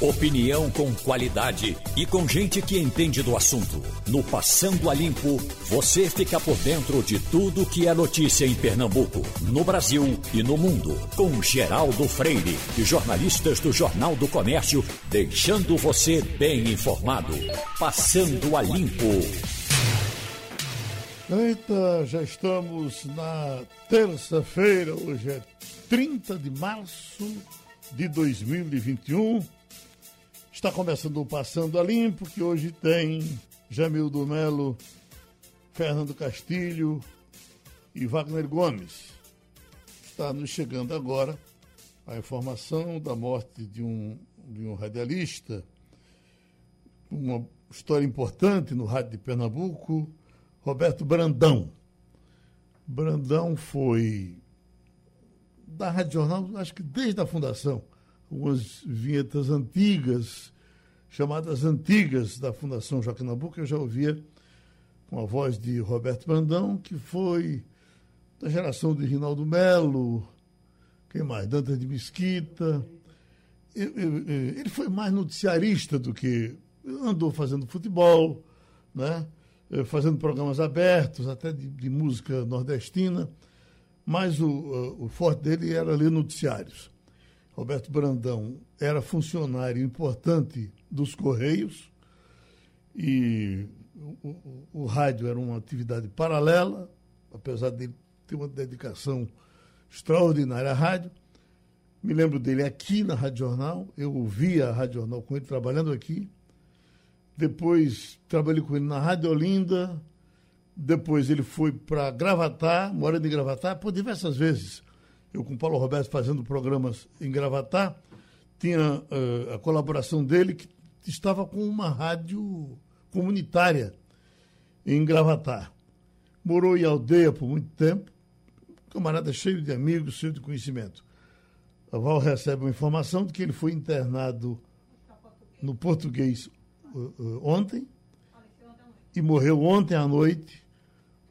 Opinião com qualidade e com gente que entende do assunto. No Passando a Limpo, você fica por dentro de tudo que é notícia em Pernambuco, no Brasil e no mundo. Com Geraldo Freire e jornalistas do Jornal do Comércio, deixando você bem informado. Passando a Limpo. Eita, já estamos na terça-feira, hoje é 30 de março de 2021. Está começando o Passando a Limpo, que hoje tem Jamil do Melo, Fernando Castilho e Wagner Gomes. Está nos chegando agora a informação da morte de um, de um radialista, uma história importante no rádio de Pernambuco, Roberto Brandão. Brandão foi da Rádio Jornal, acho que desde a fundação, algumas vinhetas antigas, chamadas antigas da Fundação Joaquim Nabuco, eu já ouvia com a voz de Roberto Brandão, que foi da geração de Rinaldo Melo, quem mais? Dante de Mesquita. Ele foi mais noticiarista do que andou fazendo futebol, né? fazendo programas abertos, até de, de música nordestina, mas o, o forte dele era ler noticiários. Roberto Brandão era funcionário importante dos Correios e o, o, o, rádio era uma atividade paralela, apesar de ter uma dedicação extraordinária à rádio. Me lembro dele aqui na Rádio Jornal, eu ouvia a Rádio Jornal com ele trabalhando aqui. Depois trabalhei com ele na Rádio Olinda. Depois ele foi para Gravatar, morando em Gravatar, por diversas vezes eu com Paulo Roberto fazendo programas em Gravatar, tinha uh, a colaboração dele que estava com uma rádio comunitária em Gravatar. Morou em aldeia por muito tempo, camarada cheio de amigos, cheio de conhecimento. A Val recebe uma informação de que ele foi internado no português uh, uh, ontem e morreu ontem à noite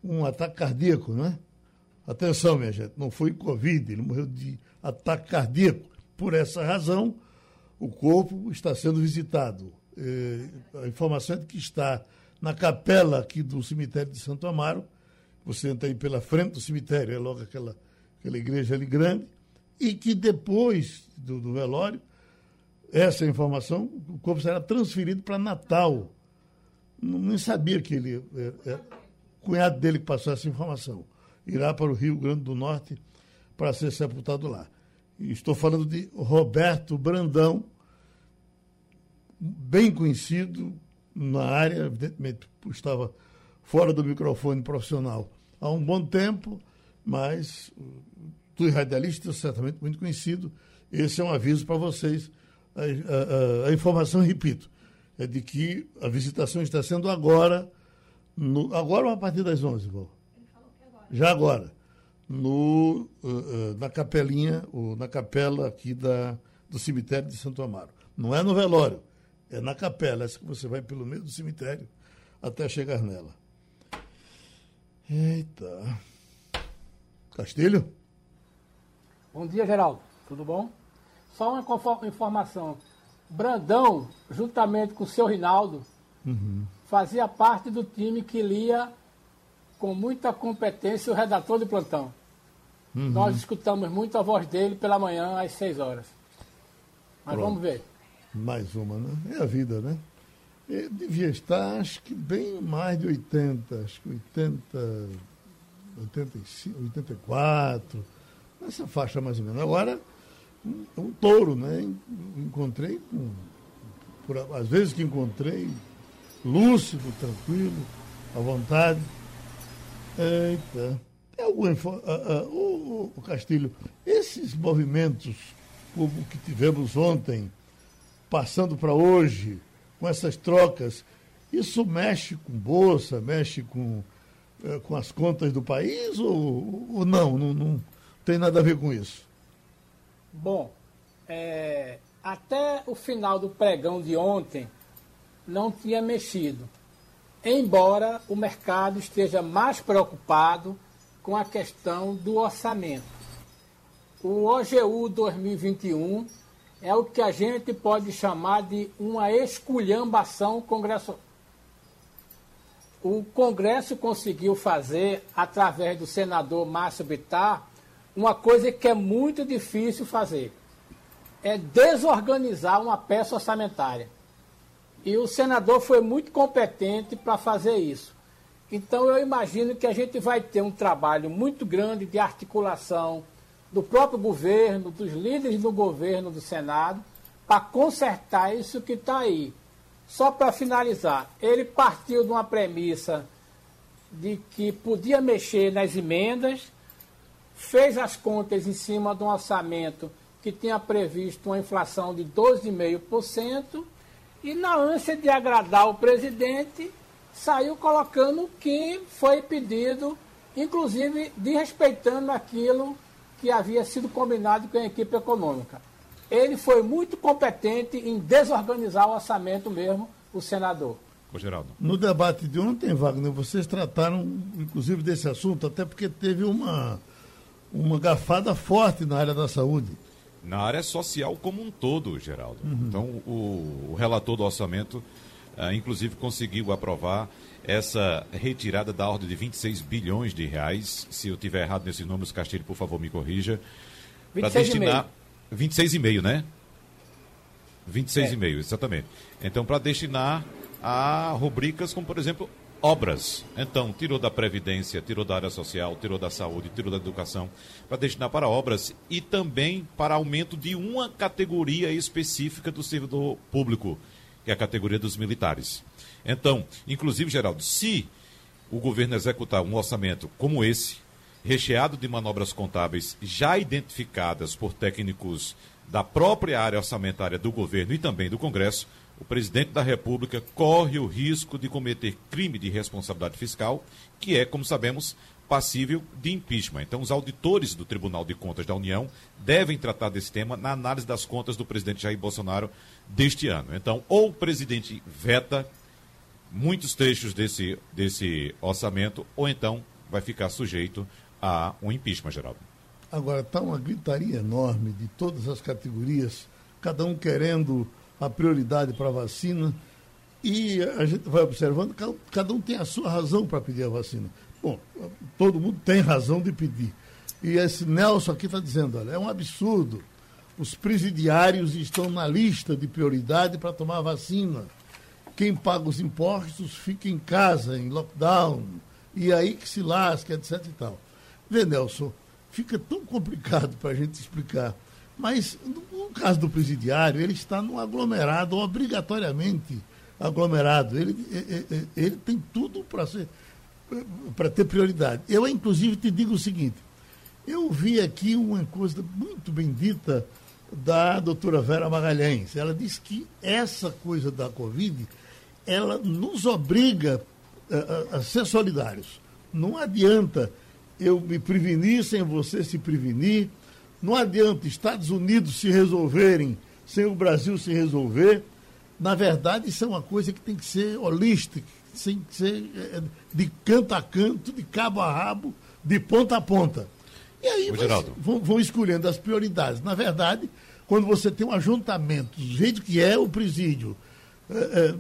um ataque cardíaco, não é? Atenção, minha gente, não foi Covid, ele morreu de ataque cardíaco. Por essa razão, o corpo está sendo visitado. É, a informação é de que está na capela aqui do cemitério de Santo Amaro. Você entra aí pela frente do cemitério, é logo aquela, aquela igreja ali grande. E que depois do, do velório, essa informação, o corpo será transferido para Natal. Não, nem sabia que ele. É, é, cunhado dele que passou essa informação irá para o Rio Grande do Norte para ser sepultado lá. E estou falando de Roberto Brandão, bem conhecido na área, evidentemente estava fora do microfone profissional há um bom tempo, mas tu radialista certamente muito conhecido. Esse é um aviso para vocês. A, a, a, informação, repito, é de que a visitação está sendo agora, no, agora ou a partir das 11, Val? Já agora, no, uh, na capelinha, ou na capela aqui da, do cemitério de Santo Amaro. Não é no velório, é na capela, essa que você vai pelo meio do cemitério até chegar nela. Eita. Castilho? Bom dia, Geraldo. Tudo bom? Só uma informação. Brandão, juntamente com o seu Rinaldo, uhum. fazia parte do time que lia com muita competência o redator de plantão. Uhum. Nós escutamos muito a voz dele pela manhã às 6 horas. Mas Pronto. vamos ver. Mais uma, né? É a vida, né? Ele devia estar, acho que bem mais de 80, acho que 80, 85, 84, nessa faixa mais ou menos. Agora, um, um touro, né? Encontrei com. Por, às vezes que encontrei, lúcido, tranquilo, à vontade. Eita. Tem algum. Uh, uh, o, o Castilho, esses movimentos como o que tivemos ontem, passando para hoje, com essas trocas, isso mexe com bolsa, mexe com, uh, com as contas do país ou, ou não, não? Não tem nada a ver com isso? Bom, é, até o final do pregão de ontem não tinha mexido embora o mercado esteja mais preocupado com a questão do orçamento. O OGU 2021 é o que a gente pode chamar de uma esculhambação congressual. O Congresso conseguiu fazer, através do senador Márcio Bittar, uma coisa que é muito difícil fazer. É desorganizar uma peça orçamentária. E o senador foi muito competente para fazer isso. Então eu imagino que a gente vai ter um trabalho muito grande de articulação do próprio governo, dos líderes do governo, do Senado, para consertar isso que está aí. Só para finalizar, ele partiu de uma premissa de que podia mexer nas emendas, fez as contas em cima de um orçamento que tinha previsto uma inflação de 12,5%, e na ânsia de agradar o presidente, saiu colocando o que foi pedido, inclusive desrespeitando aquilo que havia sido combinado com a equipe econômica. Ele foi muito competente em desorganizar o orçamento mesmo, o senador. Ô, Geraldo. No debate de ontem, Wagner, vocês trataram, inclusive, desse assunto, até porque teve uma, uma gafada forte na área da saúde. Na área social como um todo, Geraldo. Uhum. Então, o, o, relator do orçamento, uh, inclusive, conseguiu aprovar essa retirada da ordem de 26 bilhões de reais. Se eu tiver errado nesses números, Castilho, por favor, me corrija. Para destinar. 26,5, né? 26,5, é. exatamente. Então, para destinar a rubricas como, por exemplo, obras. Então, tirou da Previdência, tirou da área social, tirou da saúde, tirou da educação, para destinar para obras e também para aumento de uma categoria específica do servidor público, que é a categoria dos militares. Então, inclusive, Geraldo, se o governo executar um orçamento como esse, recheado de manobras contábeis já identificadas por técnicos da própria área orçamentária do governo e também do Congresso, o presidente da República corre o risco de cometer crime de responsabilidade fiscal, que é, como sabemos, passível de impeachment. Então, os auditores do Tribunal de Contas da União devem tratar desse tema na análise das contas do presidente Jair Bolsonaro deste ano. Então, ou o presidente veta muitos trechos desse, desse orçamento, ou então vai ficar sujeito a um impeachment, Geraldo. Agora, está uma gritaria enorme de todas as categorias, cada um querendo a prioridade para a vacina, e a gente vai observando, cada um tem a sua razão para pedir a vacina. Bom, todo mundo tem razão de pedir. E esse Nelson aqui está dizendo, olha, é um absurdo. Os presidiários estão na lista de prioridade para tomar vacina. Quem paga os impostos fica em casa, em lockdown, e aí que se lasca, etc e tal. Vê, Nelson, fica tão complicado para a gente explicar. Mas, no caso do presidiário, ele está no aglomerado, obrigatoriamente aglomerado. Ele, ele, ele tem tudo para ser para ter prioridade. Eu, inclusive, te digo o seguinte: eu vi aqui uma coisa muito bendita da doutora Vera Magalhães. Ela disse que essa coisa da Covid, ela nos obriga a, a, a ser solidários. Não adianta eu me prevenir sem você se prevenir. Não adianta Estados Unidos se resolverem sem o Brasil se resolver. Na verdade, isso é uma coisa que tem que ser holística, tem que ser é, de canto a canto, de cabo a rabo, de ponta a ponta. E aí vão, vão, escolhendo as prioridades. Na verdade, quando você tem um ajuntamento, do jeito que é o presídio, é, é,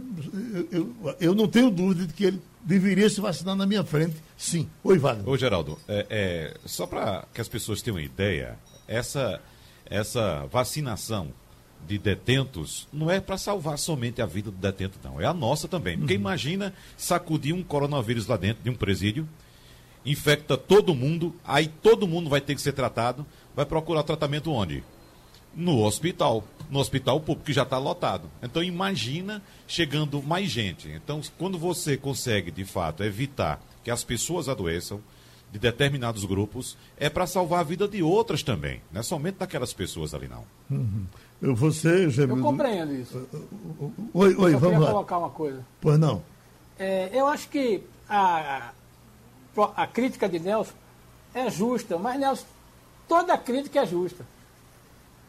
eu, eu não tenho dúvida de que ele deveria se vacinar na minha frente, sim. Oi, Wagner. Ô, Geraldo, é, é só para que as pessoas tenham uma ideia, essa, essa vacinação de detentos não é para salvar somente a vida do detento, não. É a nossa também. Porque uhum. imagina sacudir um coronavírus lá dentro de um presídio, infecta todo mundo, aí todo mundo vai ter que ser tratado, vai procurar tratamento onde? No hospital no hospital público, que já está lotado. Então imagina chegando mais gente. Então, quando você consegue, de fato, evitar que as pessoas adoeçam de determinados grupos, é para salvar a vida de outras também. Não é somente daquelas pessoas ali, não. Uhum. Eu, você, Eu compreendo isso. Uh, uh, uh, oi, oi, eu vamos lá. colocar uma coisa. Pois não. É, eu acho que a, a crítica de Nelson é justa, mas Nelson, toda crítica é justa.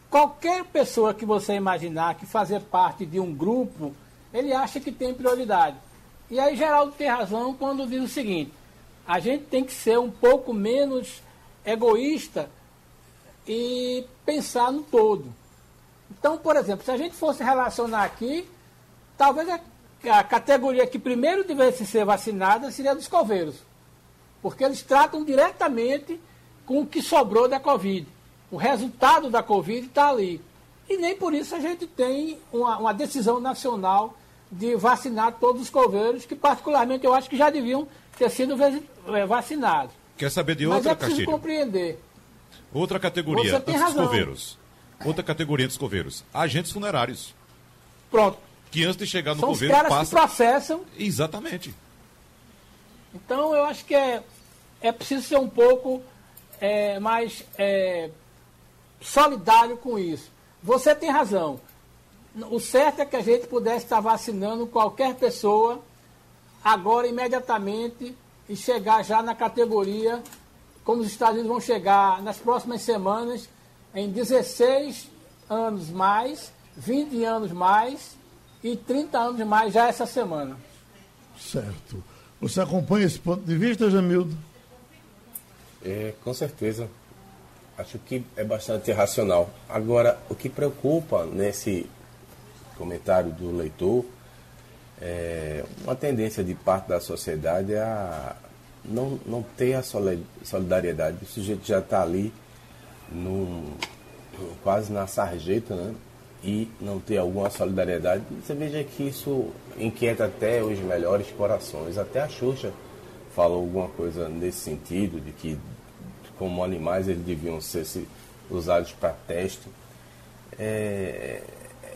Qualquer pessoa que você imaginar que fazer parte de um grupo, ele acha que tem prioridade. E aí Geraldo tem razão quando diz o seguinte: a gente tem que ser um pouco menos egoísta e pensar no todo. Então, por exemplo, se a gente fosse relacionar aqui, talvez a, a categoria que primeiro devesse ser vacinada seria dos coveiros. Porque eles tratam diretamente com o que sobrou da Covid. O resultado da Covid está ali. E nem por isso a gente tem uma, uma, decisão nacional de vacinar todos os coveiros, que particularmente eu acho que já deviam ter sido é, vacinados. Quer saber de outra, Mas é preciso Castilho? compreender. Outra categoria Você tem razão. coveiros. Outra categoria dos coveiros. Agentes funerários. Pronto. Que antes de chegar no São coveiro os caras passa... que processam. Exatamente. Então eu acho que é, é preciso ser um pouco é, mais é, solidário com isso. Você tem razão. O certo é que a gente pudesse estar vacinando qualquer pessoa agora, imediatamente, e chegar já na categoria, como os Estados Unidos vão chegar nas próximas semanas, em 16 anos mais, 20 anos mais e 30 anos mais já essa semana. Certo. Você acompanha esse ponto de vista, Jamildo? É, com certeza. Acho que é bastante racional. Agora, o que preocupa nesse comentário do leitor é uma tendência de parte da sociedade a não, não ter a solidariedade. O sujeito já está ali num, quase na sarjeta, né? E não ter alguma solidariedade. Você veja que isso inquieta até os melhores corações. Até a Xuxa falou alguma coisa nesse sentido, de que como animais eles deviam ser usados para teste. É,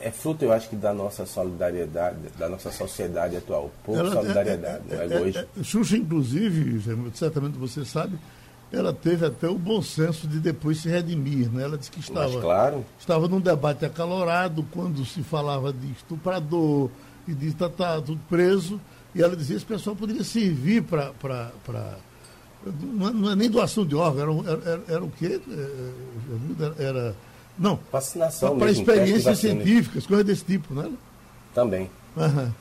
é fruto, eu acho que, da nossa solidariedade, da nossa sociedade atual. Pouco ela, solidariedade, é, é, não é, egoísmo. É, Xuxa, inclusive, certamente você sabe, ela teve até o bom senso de depois se redimir. Né? Ela disse que estava, claro. estava num debate acalorado quando se falava de estuprador e de tá, tá tudo preso. E ela dizia que esse pessoal poderia servir para não é nem doação de órgão, era, era, era o quê? É, é, era. Não. Vacinação. Para experiências científicas, coisas desse tipo, né? Também. Uhum.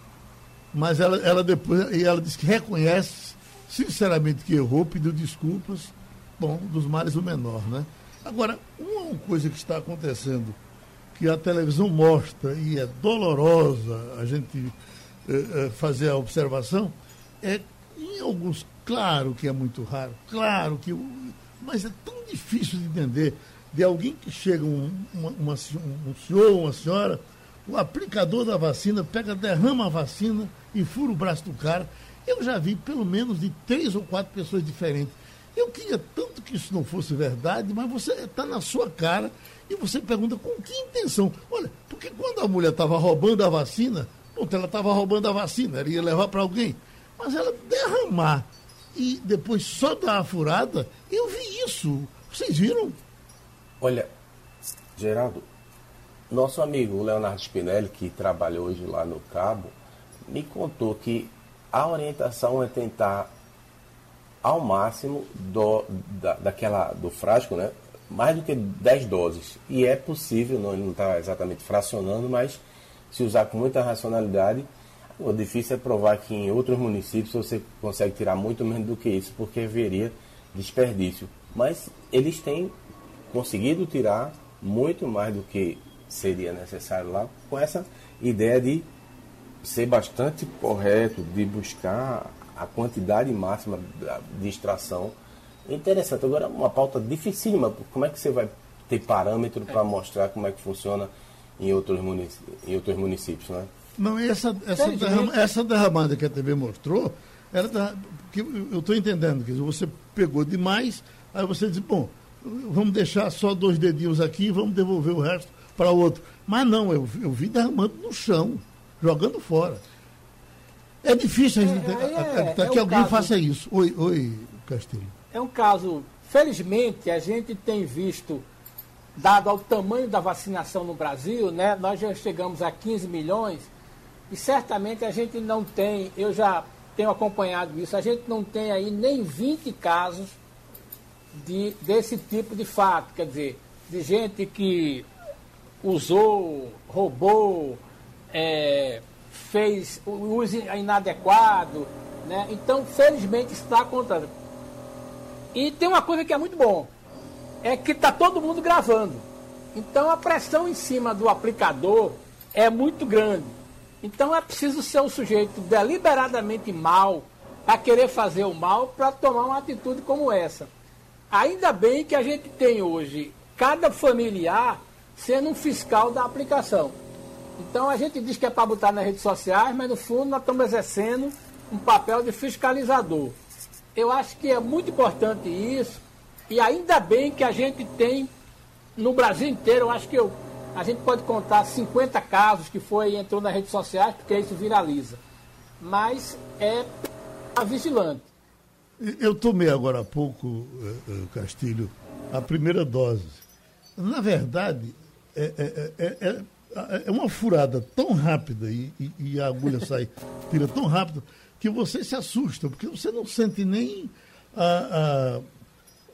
Mas ela, ela depois, e ela disse que reconhece, sinceramente, que errou, pediu desculpas. Bom, dos males o menor, né? Agora, uma coisa que está acontecendo, que a televisão mostra e é dolorosa a gente eh, fazer a observação, é em alguns Claro que é muito raro, claro que. Mas é tão difícil de entender de alguém que chega, um, uma, uma, um senhor, uma senhora, o aplicador da vacina pega, derrama a vacina e fura o braço do cara. Eu já vi pelo menos de três ou quatro pessoas diferentes. Eu queria tanto que isso não fosse verdade, mas você está na sua cara e você pergunta com que intenção. Olha, porque quando a mulher estava roubando a vacina, pronto, ela estava roubando a vacina, ela ia levar para alguém. Mas ela derramar e depois só dar a furada. Eu vi isso. Vocês viram? Olha, Geraldo, nosso amigo Leonardo Spinelli, que trabalha hoje lá no Cabo, me contou que a orientação é tentar ao máximo do, da, daquela, do frasco, né? mais do que 10 doses. E é possível, não, ele não está exatamente fracionando, mas se usar com muita racionalidade, o difícil é provar que em outros municípios você consegue tirar muito menos do que isso, porque haveria desperdício. Mas eles têm conseguido tirar muito mais do que seria necessário lá, com essa ideia de ser bastante correto, de buscar a quantidade máxima de extração. Interessante. Agora, uma pauta dificílima. Como é que você vai ter parâmetro para mostrar como é que funciona em outros, em outros municípios, né? Não, essa, essa, derrama, essa derramada que a TV mostrou, era que eu estou entendendo, que você pegou demais, aí você diz, bom, vamos deixar só dois dedinhos aqui e vamos devolver o resto para outro. Mas não, eu, eu vi derramando no chão, jogando fora. É difícil a gente, é, é, é, que alguém caso, faça isso. Oi, oi, Castilho. É um caso, felizmente, a gente tem visto, dado ao tamanho da vacinação no Brasil, né, nós já chegamos a 15 milhões, e certamente a gente não tem, eu já tenho acompanhado isso, a gente não tem aí nem 20 casos de, desse tipo de fato, quer dizer, de gente que usou, roubou, é, fez uso inadequado, né? Então, felizmente, está acontecendo. E tem uma coisa que é muito bom, é que está todo mundo gravando. Então a pressão em cima do aplicador é muito grande. Então é preciso ser um sujeito deliberadamente mal a querer fazer o mal para tomar uma atitude como essa. Ainda bem que a gente tem hoje cada familiar sendo um fiscal da aplicação. Então a gente diz que é para botar nas redes sociais, mas no fundo nós estamos exercendo um papel de fiscalizador. Eu acho que é muito importante isso, e ainda bem que a gente tem no Brasil inteiro, eu acho que eu, a gente pode contar 50 casos que foi entrou nas redes sociais, porque isso viraliza. Mas é vigilante. Eu tomei agora há pouco, eh, eh, Castilho, a primeira dose. Na verdade, é, é, é, é, é uma furada tão rápida e, e, e, a agulha sai, tira tão rápido, que você se assusta, porque você não sente nem a, a,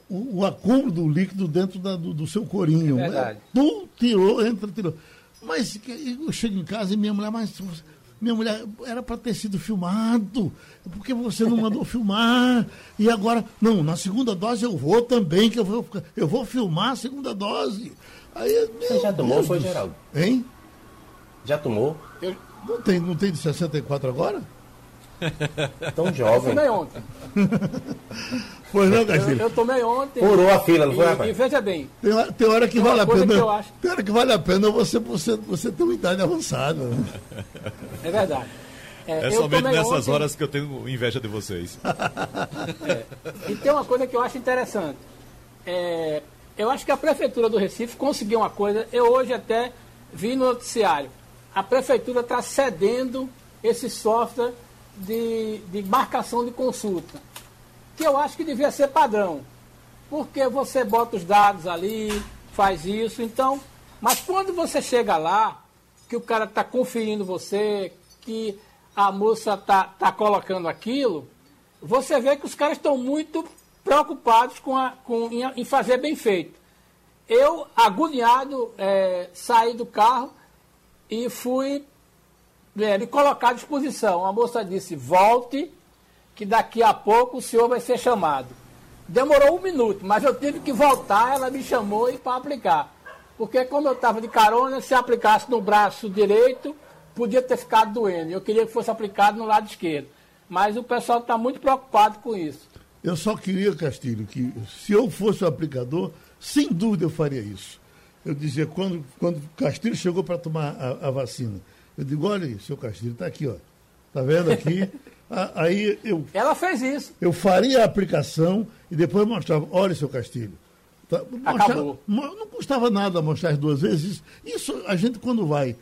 o, o, acúmulo do líquido dentro da, do, do, seu corinho. É verdade. Tu tirou, entra, tirou. Mas eu chego em casa e minha mulher, mas minha mulher, era para ter sido filmado, porque você não mandou filmar. E agora, não, na segunda dose eu vou também, que eu vou, eu vou filmar a segunda dose. Aí, você já tomou, Deus foi, Geraldo? Hein? Já tomou? Eu... Não, tem, não tem de 64 agora? Tão jovem. Eu tomei ontem. Pois não, Castilho? Eu, eu, tomei ontem. Furou a fila, não foi, rapaz? E veja bem. Tem, tem hora que tem vale a pena. Que eu acho... Tem hora que vale a pena você, você, você ter uma idade avançada. Né? É verdade. É, é somente nessas ontem... horas que eu tenho inveja de vocês. É. E tem uma coisa que eu acho interessante. É, eu acho que a Prefeitura do Recife conseguiu uma coisa. Eu hoje até vi no noticiário. A Prefeitura está cedendo esse software de, de marcação de consulta que eu acho que devia ser padrão. Porque você bota os dados ali, faz isso, então. Mas quando você chega lá, que o cara está conferindo você, que a moça está tá colocando aquilo, você vê que os caras estão muito preocupados com, a, com em, em, fazer bem feito. Eu, agoniado, é, saí do carro e fui é, me colocar à disposição. A moça disse, volte que daqui a pouco o senhor vai ser chamado. Demorou um minuto, mas eu tive que voltar, ela me chamou e para aplicar. Porque como eu estava de carona, se aplicasse no braço direito, podia ter ficado doendo. Eu queria que fosse aplicado no lado esquerdo. Mas o pessoal está muito preocupado com isso. Eu só queria, Castilho, que se eu fosse o aplicador, sem dúvida eu faria isso. Eu dizia, quando, quando Castilho chegou para tomar a, a, vacina, eu digo, olha aí, seu Castilho, está aqui, ó. Está vendo aqui? Aí eu. Ela fez isso. Eu faria a aplicação e depois mostrava. Olha, seu Castilho. Tá, Acabou. não custava nada mostrar as duas vezes. Isso, a gente, quando vai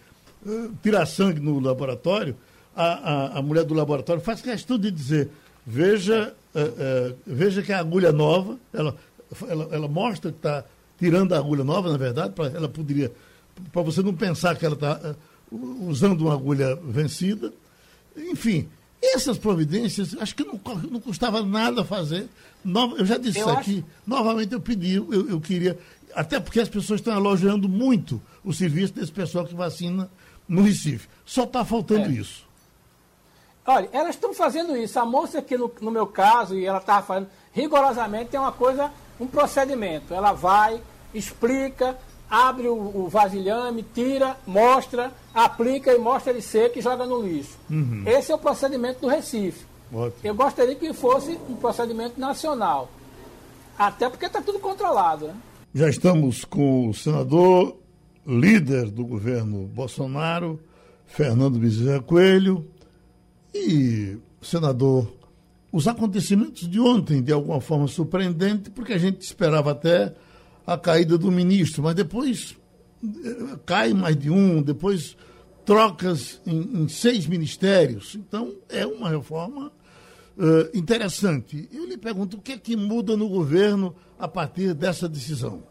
uh, tirar sangue no laboratório, a, a, a, mulher do laboratório faz questão de dizer: veja, uh, uh, veja que a agulha nova. Ela, ela, ela mostra que está tirando a agulha nova, na verdade, para ela poderia. Para você não pensar que ela está usando uma agulha vencida. Enfim, essas providências, acho que não, não custava nada fazer. eu já disse eu isso aqui, acho... novamente eu pedi, eu, eu queria, até porque as pessoas estão elogiando muito o serviço desse pessoal que vacina no Recife. Só está faltando é. isso. Olha, elas estão fazendo isso. A moça aqui, no, no meu caso, e ela estava fazendo, rigorosamente tem uma coisa, um procedimento. Ela vai, explica, abre o, o vasilhame, tira, mostra, aplica e mostra ele seco e joga no lixo. Uhum. Esse é o procedimento do Recife. Ótimo. Eu gostaria que fosse um procedimento nacional. Até porque está tudo controlado. Né? Já estamos com o senador, líder do governo Bolsonaro, Fernando Bezerra Coelho. E, senador, os acontecimentos de ontem, de alguma forma surpreendente, porque a gente esperava até a caída do ministro, mas depois cai mais de um, depois trocas em, em seis ministérios. Então, é uma reforma uh, interessante. Eu lhe pergunto, o que é que muda no governo a partir dessa decisão?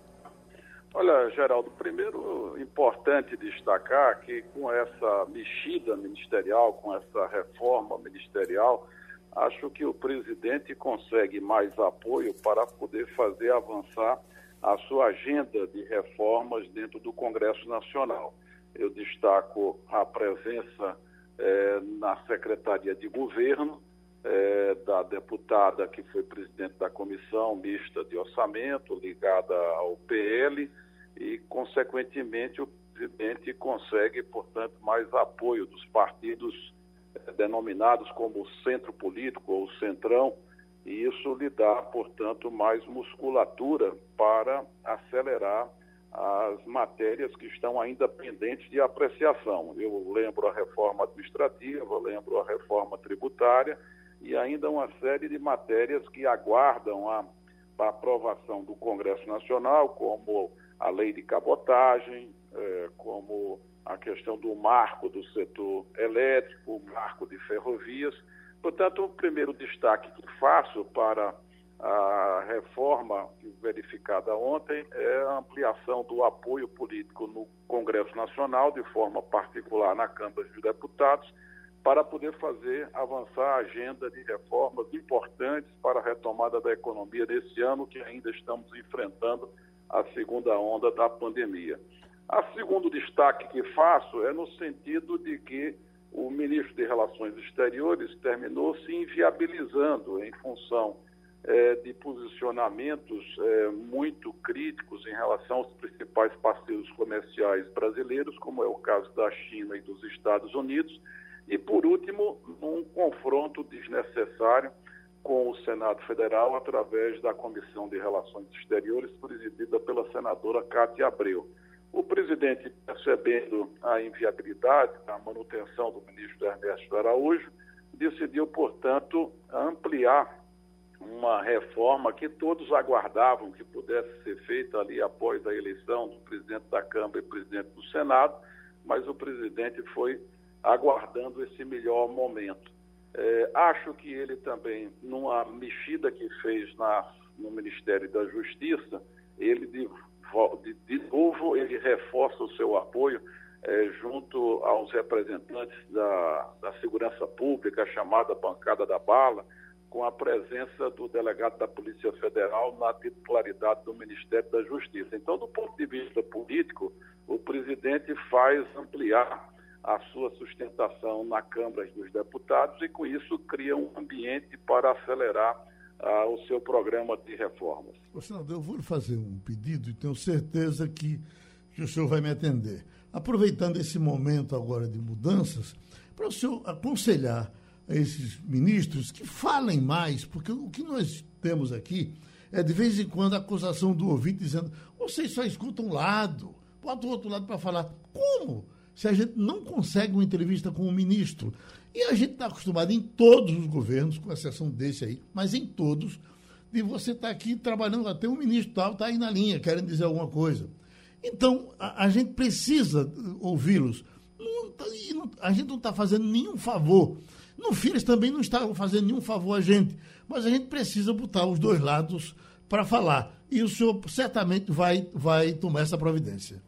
Olha, Geraldo, primeiro importante destacar que com essa mexida ministerial, com essa reforma ministerial, acho que o presidente consegue mais apoio para poder fazer avançar a sua agenda de reformas dentro do Congresso Nacional. Eu destaco a presença eh, na Secretaria de Governo eh, da deputada que foi presidente da Comissão Mista de Orçamento, ligada ao PL, e, consequentemente, o presidente consegue, portanto, mais apoio dos partidos eh, denominados como centro político ou centrão, e isso lhe dá, portanto, mais musculatura para acelerar as matérias que estão ainda pendentes de apreciação. Eu lembro a reforma administrativa, lembro a reforma tributária e ainda uma série de matérias que aguardam a, a aprovação do Congresso Nacional, como a lei de cabotagem, eh, como a questão do marco do setor elétrico, o marco de ferrovias. Portanto, o primeiro destaque que faço para a reforma verificada ontem é a ampliação do apoio político no Congresso Nacional, de forma particular na Câmara dos Deputados, para poder fazer avançar a agenda de reformas importantes para a retomada da economia nesse ano que ainda estamos enfrentando a segunda onda da pandemia. A segundo destaque que faço é no sentido de que o ministro de Relações Exteriores terminou se inviabilizando em função é, de posicionamentos é, muito críticos em relação aos principais parceiros comerciais brasileiros, como é o caso da China e dos Estados Unidos, e, por último, um confronto desnecessário com o Senado Federal através da Comissão de Relações Exteriores, presidida pela senadora Cátia Abreu. O presidente, percebendo a inviabilidade da manutenção do ministro Ernesto Araújo, decidiu, portanto, ampliar uma reforma que todos aguardavam que pudesse ser feita ali após a eleição do presidente da Câmara e presidente do Senado, mas o presidente foi aguardando esse melhor momento. É, acho que ele também, numa mexida que fez na, no Ministério da Justiça, ele de, de, novo ele reforça o seu apoio é, junto aos representantes da, da segurança pública, chamada bancada da bala, com a presença do delegado da Polícia Federal na titularidade do Ministério da Justiça. Então, do ponto de vista político, o presidente faz ampliar a sua sustentação na Câmara dos Deputados e, com isso, cria um ambiente para acelerar ah, o seu programa de reformas. Senador, eu vou lhe fazer um pedido e tenho certeza que, que o senhor vai me atender. Aproveitando esse momento agora de mudanças, para o senhor aconselhar a esses ministros que falem mais, porque o que nós temos aqui é de vez em quando a acusação do ouvinte dizendo: vocês só escutam um lado, bota o outro lado para falar. Como? Se a gente não consegue uma entrevista com o ministro. E a gente está acostumado em todos os governos, com exceção desse aí, mas em todos, de você estar tá aqui trabalhando, até o ministro tal está aí na linha, querendo dizer alguma coisa. Então, a, a gente precisa ouvi-los. Tá, a gente não está fazendo nenhum favor no eles também não estavam fazendo nenhum favor a gente, mas a gente precisa botar os dois lados para falar. E o senhor certamente vai, vai tomar essa providência.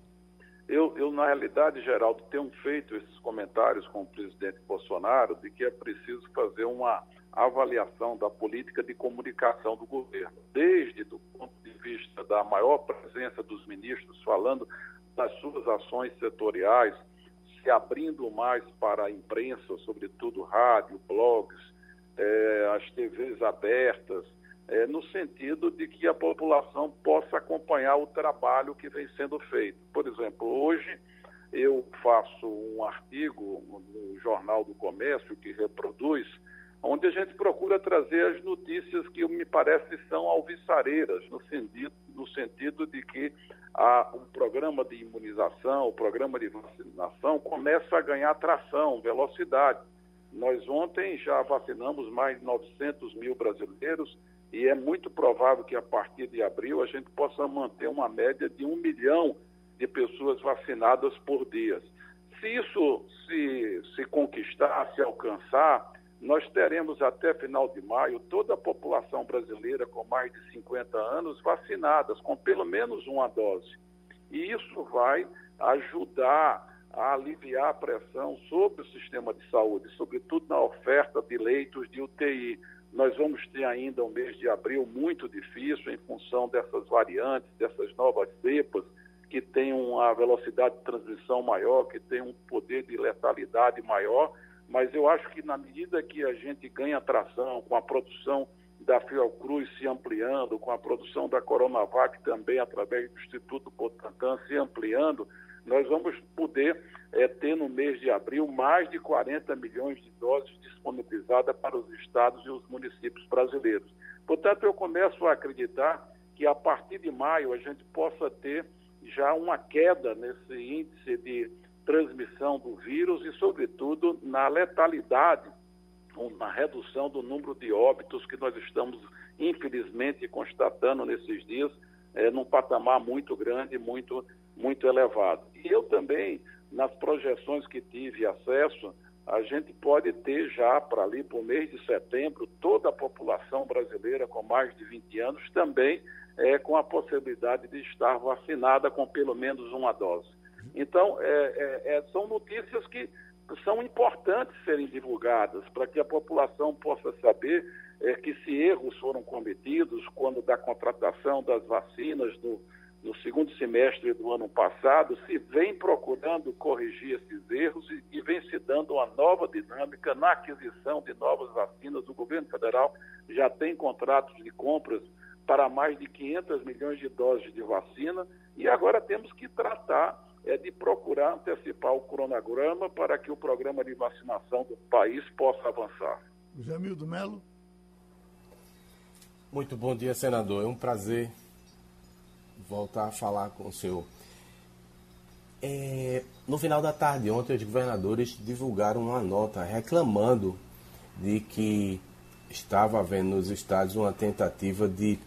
Eu, eu, na realidade, Geraldo, tenho feito esses comentários com o presidente Bolsonaro de que é preciso fazer uma avaliação da política de comunicação do governo, desde do ponto de vista da maior presença dos ministros falando das suas ações setoriais, se abrindo mais para a imprensa, sobretudo rádio, blogs, é, as TVs abertas, é, no sentido de que a população possa acompanhar o trabalho que vem sendo feito. Por exemplo, hoje eu faço um artigo no Jornal do Comércio que reproduz, onde a gente procura trazer as notícias que me parece são alvissareiras, no sentido, no sentido de que o programa de imunização, o programa de vacinação começa a ganhar tração, velocidade. Nós ontem já vacinamos mais de 900 mil brasileiros e é muito provável que a partir de abril a gente possa manter uma média de um milhão de pessoas vacinadas por dia. Se isso se, se conquistar, se alcançar, nós teremos até final de maio toda a população brasileira com mais de 50 anos vacinadas, com pelo menos uma dose. E isso vai ajudar a aliviar a pressão sobre o sistema de saúde, sobretudo na oferta de leitos de UTI. Nós vamos ter ainda um mês de abril muito difícil em função dessas variantes, dessas novas cepas, que têm uma velocidade de transmissão maior, que têm um poder de letalidade maior. Mas eu acho que na medida que a gente ganha tração com a produção da Fiocruz se ampliando, com a produção da Coronavac também através do Instituto Butantan se ampliando, nós vamos poder é, ter no mês de abril mais de 40 milhões de doses disponibilizadas para os estados e os municípios brasileiros. Portanto, eu começo a acreditar que a partir de maio a gente possa ter já uma queda nesse índice de transmissão do vírus e, sobretudo, na letalidade, na redução do número de óbitos que nós estamos, infelizmente, constatando nesses dias, é, num patamar muito grande, muito, muito elevado. E eu também, nas projeções que tive acesso, a gente pode ter já para ali, para o mês de setembro, toda a população brasileira com mais de 20 anos também é, com a possibilidade de estar vacinada com pelo menos uma dose. Então, é, é, é, são notícias que são importantes serem divulgadas para que a população possa saber é, que se erros foram cometidos quando da contratação das vacinas no, no segundo semestre do ano passado, se vem procurando corrigir esses erros e, e vem se dando uma nova dinâmica na aquisição de novas vacinas. O governo federal já tem contratos de compras para mais de 500 milhões de doses de vacina e agora temos que tratar é, de procurar antecipar o cronograma para que o programa de vacinação do país possa avançar. Jamildo Melo. Muito bom dia, senador. É um prazer voltar a falar com o senhor. É, no final da tarde ontem, os governadores divulgaram uma nota reclamando de que estava havendo nos estados uma tentativa de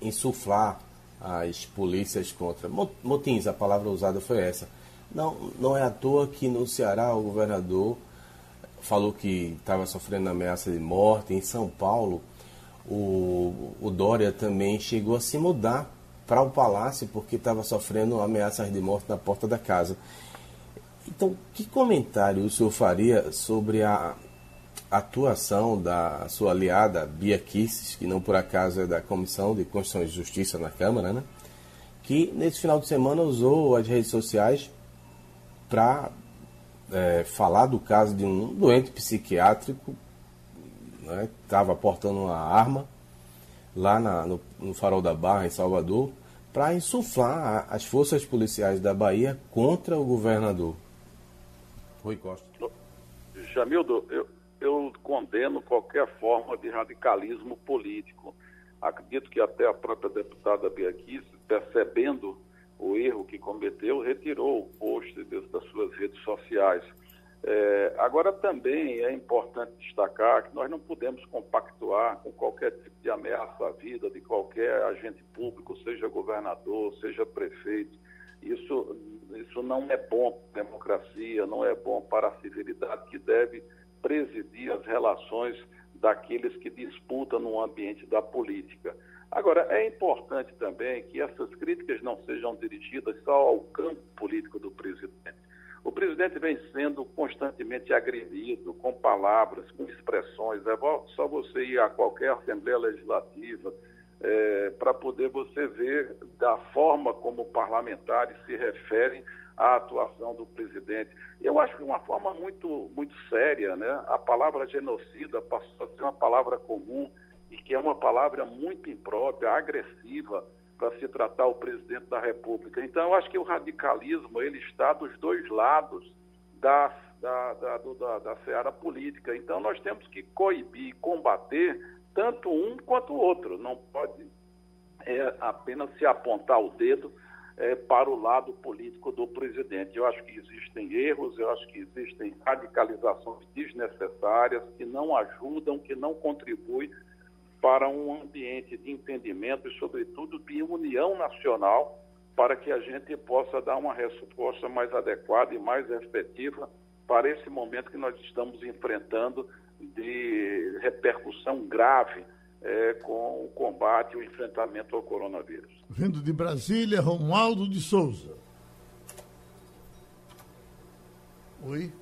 insuflar as polícias contra. Motins, a palavra usada foi essa. Não, não é à toa que no Ceará o governador falou que estava sofrendo ameaça de morte. Em São Paulo, o, o Dória também chegou a se mudar para o palácio porque estava sofrendo ameaças de morte na porta da casa. Então, que comentário o senhor faria sobre a atuação da sua aliada Bia Kisses, que não por acaso é da Comissão de Constituição e Justiça na Câmara, né? que nesse final de semana usou as redes sociais para é, falar do caso de um doente psiquiátrico né, que estava portando uma arma lá na, no, no Farol da Barra, em Salvador, para insuflar as forças policiais da Bahia contra o governador. Rui Costa. Jamildo, eu, eu condeno qualquer forma de radicalismo político. Acredito que até a própria deputada Biaquis, percebendo o erro que cometeu, retirou o post das suas redes sociais. É, agora, também é importante destacar que nós não podemos compactuar com qualquer tipo de ameaça à vida de qualquer agente público, seja governador, seja prefeito. Isso, isso não é bom para a democracia, não é bom para a civilidade que deve presidir as relações daqueles que disputam no ambiente da política. Agora, é importante também que essas críticas não sejam dirigidas só ao campo político do presidente. O presidente vem sendo constantemente agredido com palavras, com expressões. É só você ir a qualquer Assembleia Legislativa é, para poder você ver da forma como parlamentares se referem a atuação do presidente. Eu acho que de uma forma muito, muito séria, né? A palavra genocida passou a ser uma palavra comum e que é uma palavra muito imprópria, agressiva para se tratar o presidente da República. Então, eu acho que o radicalismo ele está dos dois lados da, da, da, do, da, da seara política. Então, nós temos que coibir, combater tanto um quanto o outro. Não pode é, apenas se apontar o dedo é, para o lado político do presidente. Eu acho que existem erros, eu acho que existem radicalizações desnecessárias que não ajudam, que não contribuem para um ambiente de entendimento e, sobretudo, de união nacional para que a gente possa dar uma resposta mais adequada e mais efetiva para esse momento que nós estamos enfrentando de repercussão grave é, com o combate e o enfrentamento ao coronavírus. Vindo de Brasília, Romualdo de Souza. Oi?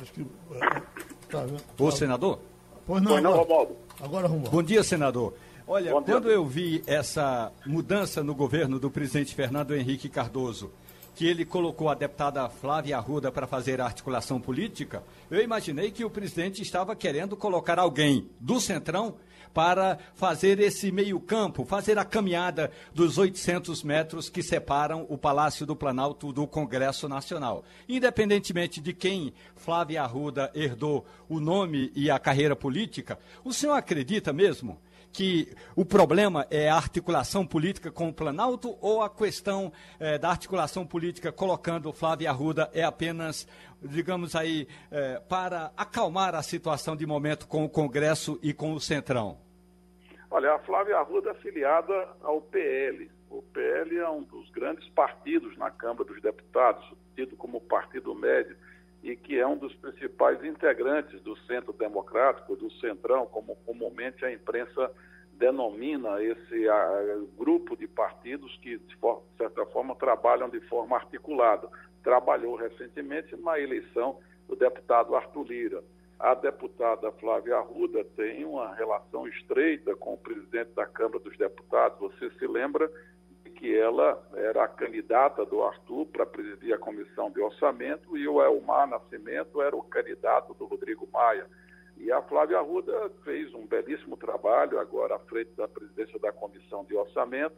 Acho que. É, tá, Ô, senador? Pois não, pois não Romualdo. Agora, Romualdo. Bom dia, senador. Olha, quando eu vi essa mudança no governo do presidente Fernando Henrique Cardoso que ele colocou a deputada Flávia Arruda para fazer a articulação política, eu imaginei que o presidente estava querendo colocar alguém do Centrão para fazer esse meio-campo, fazer a caminhada dos 800 metros que separam o Palácio do Planalto do Congresso Nacional. Independentemente de quem Flávia Arruda herdou o nome e a carreira política, o senhor acredita mesmo que o problema é a articulação política com o Planalto ou a questão é, da articulação política colocando Flávia Arruda é apenas, digamos aí, é, para acalmar a situação de momento com o Congresso e com o Centrão? Olha, a Flávia Arruda é afiliada ao PL. O PL é um dos grandes partidos na Câmara dos Deputados, tido como partido médio e que é um dos principais integrantes do Centro Democrático, do Centrão, como comumente a imprensa denomina esse a, grupo de partidos que, de, for, de certa forma, trabalham de forma articulada. Trabalhou recentemente na eleição do deputado Arthur Lira. A deputada Flávia Arruda tem uma relação estreita com o presidente da Câmara dos Deputados. Você se lembra que ela era a candidata do Arthur para presidir a comissão de orçamento e o Elmar Nascimento era o candidato do Rodrigo Maia. E a Flávia Arruda fez um belíssimo trabalho agora à frente da presidência da comissão de orçamento.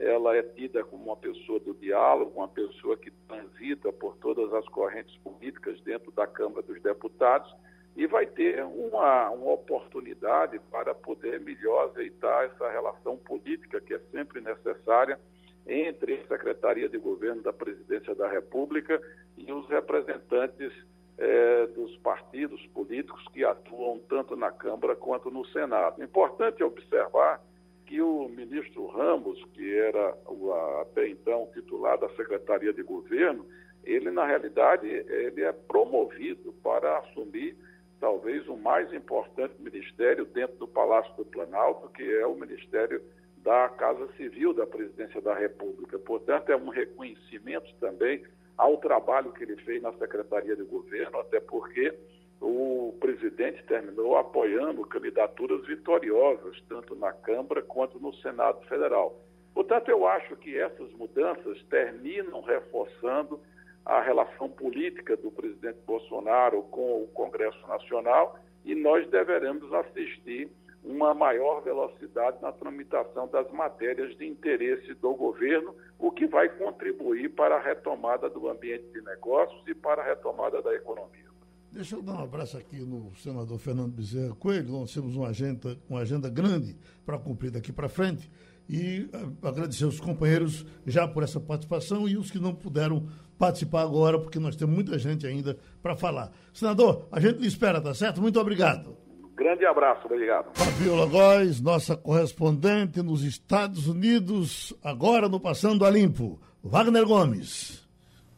Ela é tida como uma pessoa do diálogo, uma pessoa que transita por todas as correntes políticas dentro da Câmara dos Deputados e vai ter uma, uma oportunidade para poder melhor ajeitar essa relação política que é sempre necessária entre a Secretaria de Governo da Presidência da República e os representantes eh, dos partidos políticos que atuam tanto na Câmara quanto no Senado. Importante observar que o ministro Ramos, que era o, até então titular da Secretaria de Governo, ele, na realidade, ele é promovido para assumir talvez o mais importante ministério dentro do Palácio do Planalto, que é o Ministério da Casa Civil da Presidência da República. Portanto, é um reconhecimento também ao trabalho que ele fez na Secretaria de Governo, até porque o presidente terminou apoiando candidaturas vitoriosas, tanto na Câmara quanto no Senado Federal. Portanto, eu acho que essas mudanças terminam reforçando a relação política do presidente Bolsonaro com o Congresso Nacional e nós deveremos assistir uma maior velocidade na tramitação das matérias de interesse do governo, o que vai contribuir para a retomada do ambiente de negócios e para a retomada da economia. Deixa eu dar um abraço aqui no senador Fernando Bezerra Coelho. Nós temos uma agenda, uma agenda grande para cumprir daqui para frente. E eh, agradecer aos companheiros já por essa participação e os que não puderam participar agora, porque nós temos muita gente ainda para falar. Senador, a gente lhe espera, tá certo? Muito obrigado. Grande abraço, obrigado. Fabiola Góes, nossa correspondente nos Estados Unidos, agora no Passando a Limpo. Wagner Gomes.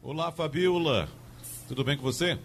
Olá, Fabiola. Tudo bem com você?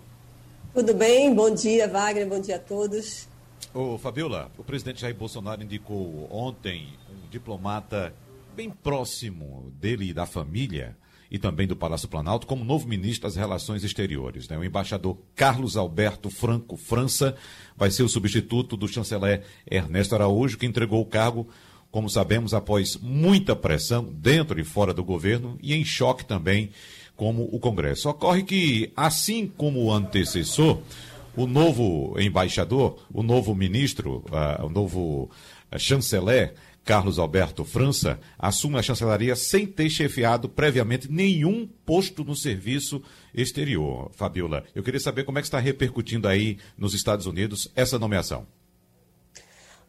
Tudo bem, bom dia, Wagner, bom dia a todos. Ô, Fabiola, o presidente Jair Bolsonaro indicou ontem um diplomata bem próximo dele e da família e também do Palácio Planalto como novo ministro das Relações Exteriores. Né? O embaixador Carlos Alberto Franco França vai ser o substituto do chanceler Ernesto Araújo, que entregou o cargo, como sabemos, após muita pressão dentro e fora do governo e em choque também como o Congresso. Ocorre que, assim como o antecessor, o novo embaixador, o novo ministro, uh, o novo uh, chanceler Carlos Alberto França assume a chancelaria sem ter chefiado previamente nenhum posto no serviço exterior. Fabiola, eu queria saber como é que está repercutindo aí nos Estados Unidos essa nomeação.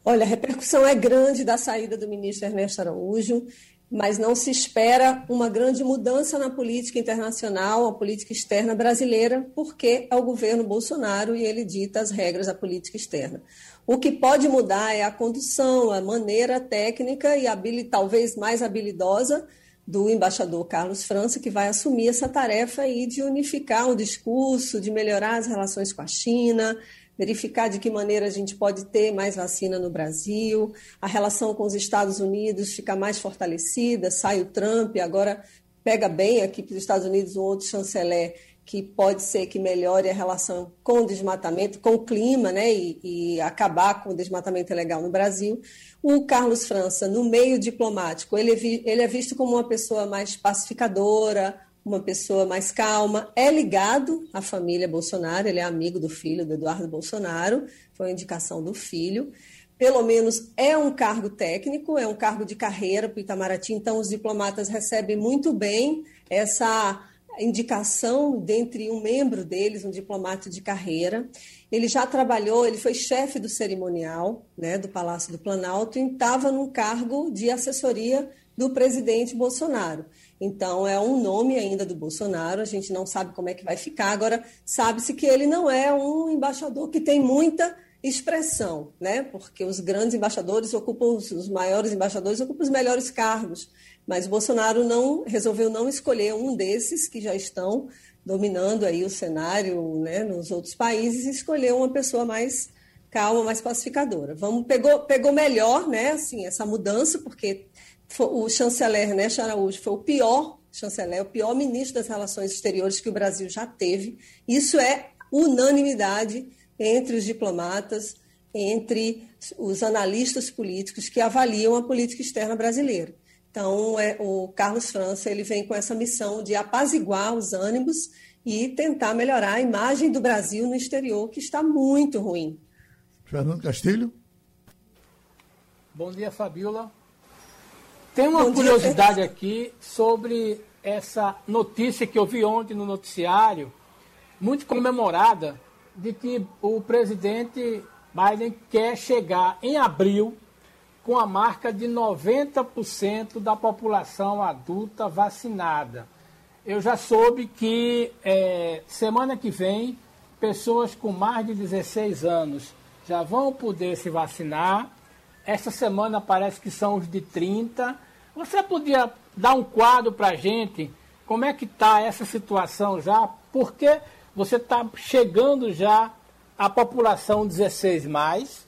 Olha, a repercussão é grande da saída do ministro Ernesto Araújo, mas não se espera uma grande mudança na política internacional, a política externa brasileira, porque é o governo Bolsonaro e ele dita as regras da política externa. O que pode mudar é a condução, a maneira técnica e talvez mais habilidosa do embaixador Carlos França, que vai assumir essa tarefa aí de unificar o discurso, de melhorar as relações com a China, verificar de que maneira a gente pode ter mais vacina no Brasil, a relação com os Estados Unidos fica mais fortalecida, sai o Trump, agora pega bem aqui para os Estados Unidos um outro chanceler que pode ser que melhore a relação com o desmatamento, com o clima, né, e, e, acabar com o desmatamento ilegal no Brasil. O Carlos França, no meio diplomático, ele é, ele é visto como uma pessoa mais pacificadora, uma pessoa mais calma, é ligado à família Bolsonaro, ele é amigo do filho do Eduardo Bolsonaro, foi indicação do filho. Pelo menos é um cargo técnico, é um cargo de carreira para o Itamaraty, então os diplomatas recebem muito bem essa indicação dentre um membro deles, um diplomata de carreira. Ele já trabalhou, ele foi chefe do cerimonial né, do Palácio do Planalto e estava num cargo de assessoria do presidente Bolsonaro. Então, é um nome ainda do Bolsonaro, a gente não sabe como é que vai ficar. Agora, sabe-se que ele não é um embaixador que tem muita expressão, né? Porque os grandes embaixadores ocupam, os maiores embaixadores ocupam os melhores cargos. Mas Bolsonaro não resolveu não escolher um desses que já estão dominando aí o cenário né, nos outros países e escolheu uma pessoa mais calma, mais pacificadora. Vamos pegou pegou melhor, né? Assim essa mudança porque o chanceler né, Araújo foi o pior chanceler, o pior ministro das Relações Exteriores que o Brasil já teve. Isso é unanimidade entre os diplomatas, entre os analistas políticos que avaliam a política externa brasileira. Então, é, o Carlos França ele vem com essa missão de apaziguar os ânimos e tentar melhorar a imagem do Brasil no exterior, que está muito ruim. Fernando Castilho. Bom dia, Fabiola. Tem uma Bom curiosidade dia. aqui sobre essa notícia que eu vi ontem no noticiário, muito comemorada, de que o presidente Biden quer chegar em abril com a marca de 90% da população adulta vacinada. Eu já soube que é, semana que vem pessoas com mais de 16 anos já vão poder se vacinar. Essa semana parece que são os de 30. Você podia dar um quadro para a gente? Como é que está essa situação já? Porque você está chegando já à população 16 mais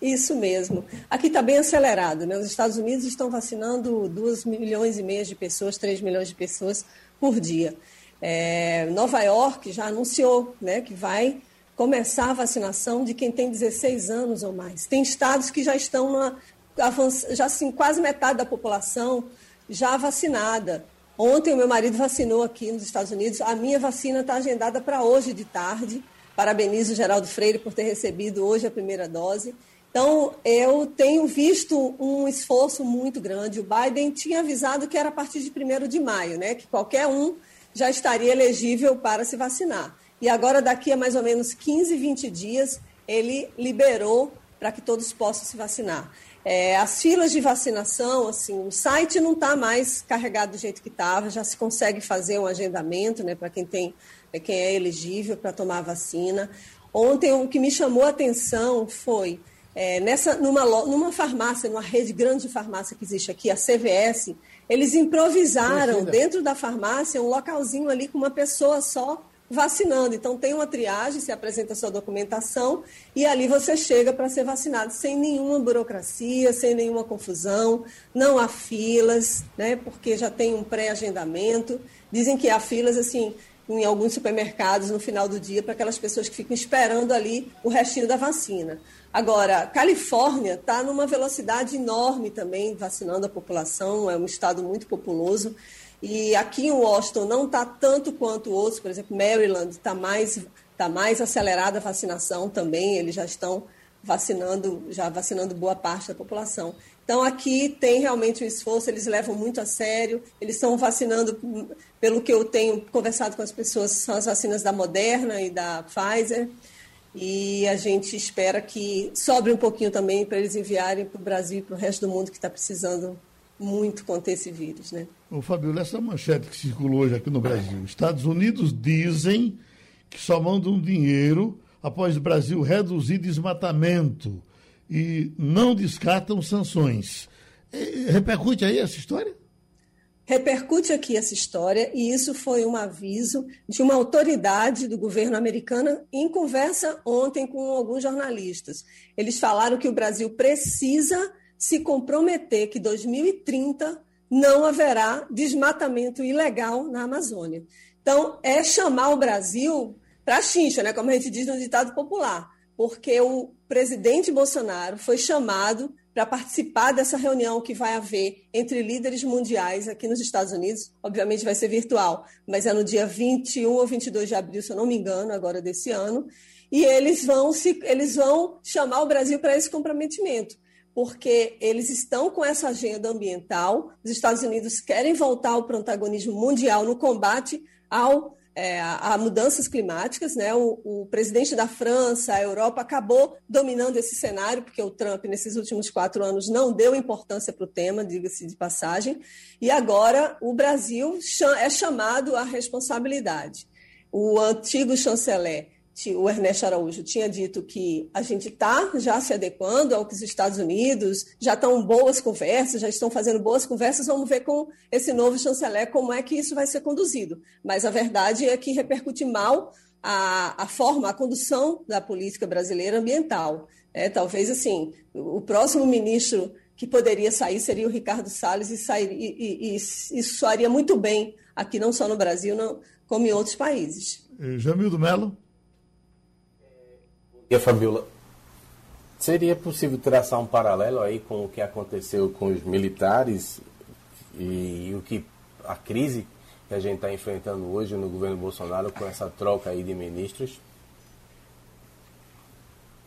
isso mesmo. Aqui está bem acelerado. Né? Os Estados Unidos estão vacinando 2 milhões e meio de pessoas, 3 milhões de pessoas por dia. É, Nova York já anunciou né, que vai começar a vacinação de quem tem 16 anos ou mais. Tem estados que já estão na, já assim, quase metade da população já vacinada. Ontem o meu marido vacinou aqui nos Estados Unidos. A minha vacina está agendada para hoje de tarde. Parabenizo o Geraldo Freire por ter recebido hoje a primeira dose. Então, eu tenho visto um esforço muito grande. O Biden tinha avisado que era a partir de 1 de maio, né? Que qualquer um já estaria elegível para se vacinar. E agora, daqui a mais ou menos 15, 20 dias, ele liberou para que todos possam se vacinar. É, as filas de vacinação, assim, o site não está mais carregado do jeito que estava, já se consegue fazer um agendamento né, para quem tem, quem é elegível para tomar a vacina. Ontem o que me chamou a atenção foi é, nessa, numa, numa farmácia, numa rede grande de farmácia que existe aqui, a CVS, eles improvisaram dentro da farmácia um localzinho ali com uma pessoa só vacinando. Então tem uma triagem, se apresenta sua documentação e ali você chega para ser vacinado sem nenhuma burocracia, sem nenhuma confusão, não há filas, né? Porque já tem um pré-agendamento. Dizem que há filas assim em alguns supermercados no final do dia para aquelas pessoas que ficam esperando ali o restinho da vacina. Agora, Califórnia está numa velocidade enorme também, vacinando a população, é um estado muito populoso. E aqui em Washington não está tanto quanto outros, por exemplo, Maryland está mais, tá mais acelerada a vacinação também, eles já estão vacinando, já vacinando boa parte da população. Então aqui tem realmente um esforço, eles levam muito a sério, eles estão vacinando, pelo que eu tenho conversado com as pessoas, são as vacinas da Moderna e da Pfizer e a gente espera que sobre um pouquinho também para eles enviarem para o Brasil e para o resto do mundo que está precisando muito conter esse vírus, né? Ô, Fabiola, essa manchete que circulou hoje aqui no Brasil. Estados Unidos dizem que só mandam dinheiro após o Brasil reduzir desmatamento e não descartam sanções. repercute aí essa história? repercute aqui essa história e isso foi um aviso de uma autoridade do governo americano em conversa ontem com alguns jornalistas. Eles falaram que o Brasil precisa se comprometer que 2030 não haverá desmatamento ilegal na Amazônia. Então, é chamar o Brasil para a chincha, né, como a gente diz no ditado popular, porque o presidente Bolsonaro foi chamado para participar dessa reunião que vai haver entre líderes mundiais aqui nos Estados Unidos. Obviamente vai ser virtual, mas é no dia 21 ou 22 de abril, se eu não me engano, agora desse ano. E eles vão, se, eles vão chamar o Brasil para esse comprometimento, porque eles estão com essa agenda ambiental. Os Estados Unidos querem voltar ao protagonismo mundial no combate ao é, a, mudanças climáticas. Né? O, o, presidente da França, a Europa, acabou dominando esse cenário, porque o Trump, nesses últimos quatro anos, não deu importância para o tema, diga-se de passagem, e agora o Brasil é chamado à responsabilidade. O antigo chanceler o Ernesto Araújo tinha dito que a gente está já se adequando ao que os Estados Unidos já estão boas conversas, já estão fazendo boas conversas. Vamos ver com esse novo chanceler como é que isso vai ser conduzido. Mas a verdade é que repercute mal a, a forma, a condução da política brasileira ambiental. É, talvez assim, o próximo ministro que poderia sair seria o Ricardo Salles e, sair, e, isso soaria muito bem aqui, não só no Brasil, não, como em outros países. Jamildo Melo. E Fabiola, seria possível traçar um paralelo aí com o que aconteceu com os militares e, o que a crise que a gente está enfrentando hoje no governo Bolsonaro com essa troca aí de ministros?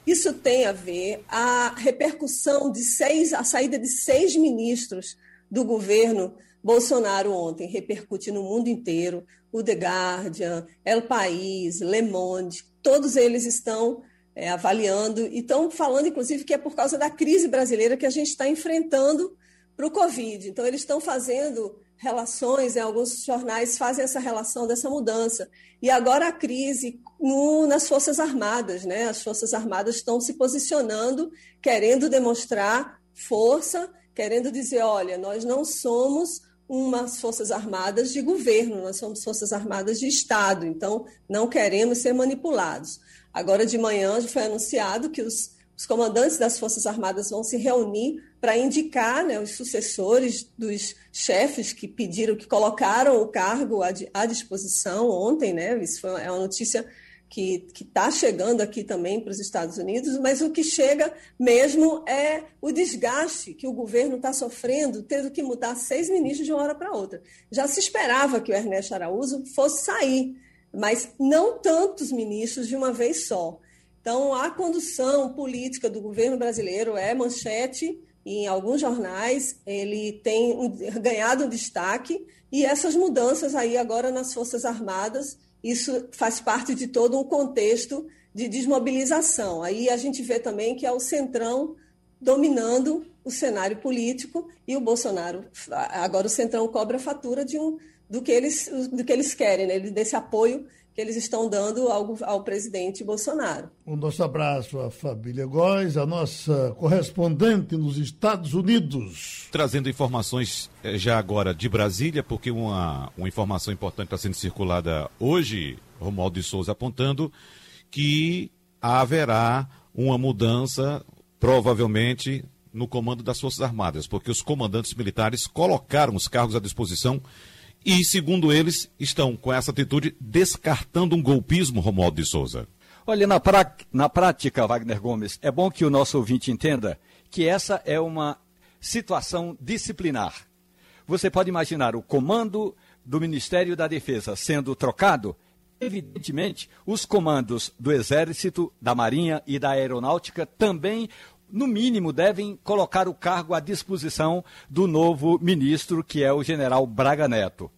Isso tem a ver a repercussão de seis, a saída de seis ministros do governo Bolsonaro ontem repercute no mundo inteiro. O The Guardian, El País, Le Monde, todos eles estão é, avaliando e estão falando, inclusive, que é por causa da crise brasileira que a gente está enfrentando para o Covid. Então, eles estão fazendo relações, né, alguns jornais fazem essa relação dessa mudança. E agora a crise no, nas Forças Armadas, né? As Forças Armadas estão se posicionando, querendo demonstrar força, querendo dizer, olha, nós não somos umas Forças Armadas de governo, nós somos Forças Armadas de Estado, então não queremos ser manipulados. Agora de manhã foi anunciado que os, os comandantes das Forças Armadas vão se reunir para indicar né, os sucessores dos chefes que pediram, que colocaram o cargo à, à disposição ontem, né? Isso foi, é uma notícia que está chegando aqui também para os Estados Unidos, mas o que chega mesmo é o desgaste que o governo está sofrendo, tendo que mudar seis ministros de uma hora para outra. Já se esperava que o Ernesto Araújo fosse sair mas não tantos ministros de uma vez só. Então, a condução política do governo brasileiro é manchete em alguns jornais, ele tem ganhado destaque, e essas mudanças aí agora nas Forças Armadas, isso faz parte de todo um contexto de desmobilização. Aí a gente vê também que é o Centrão dominando o cenário político e o Bolsonaro, agora o Centrão cobra a fatura de um, do que eles, do que eles querem, né? desse apoio que eles estão dando ao, ao presidente Bolsonaro. O nosso abraço à família Góes, a nossa correspondente nos Estados Unidos. Trazendo informações eh, já agora de Brasília, porque uma, uma informação importante está sendo circulada hoje, Romualdo de Souza apontando que haverá uma mudança, provavelmente, no comando das Forças Armadas, porque os comandantes militares colocaram os cargos à disposição e, segundo eles, estão com essa atitude descartando um golpismo, Romualdo de Souza. Olha, na, pra... na prática, Wagner Gomes, é bom que o nosso ouvinte entenda que essa é uma situação disciplinar. Você pode imaginar o comando do Ministério da Defesa sendo trocado? Evidentemente, os comandos do Exército, da Marinha e da Aeronáutica também no mínimo, devem colocar o cargo à disposição do novo ministro, que é o general Braga Neto.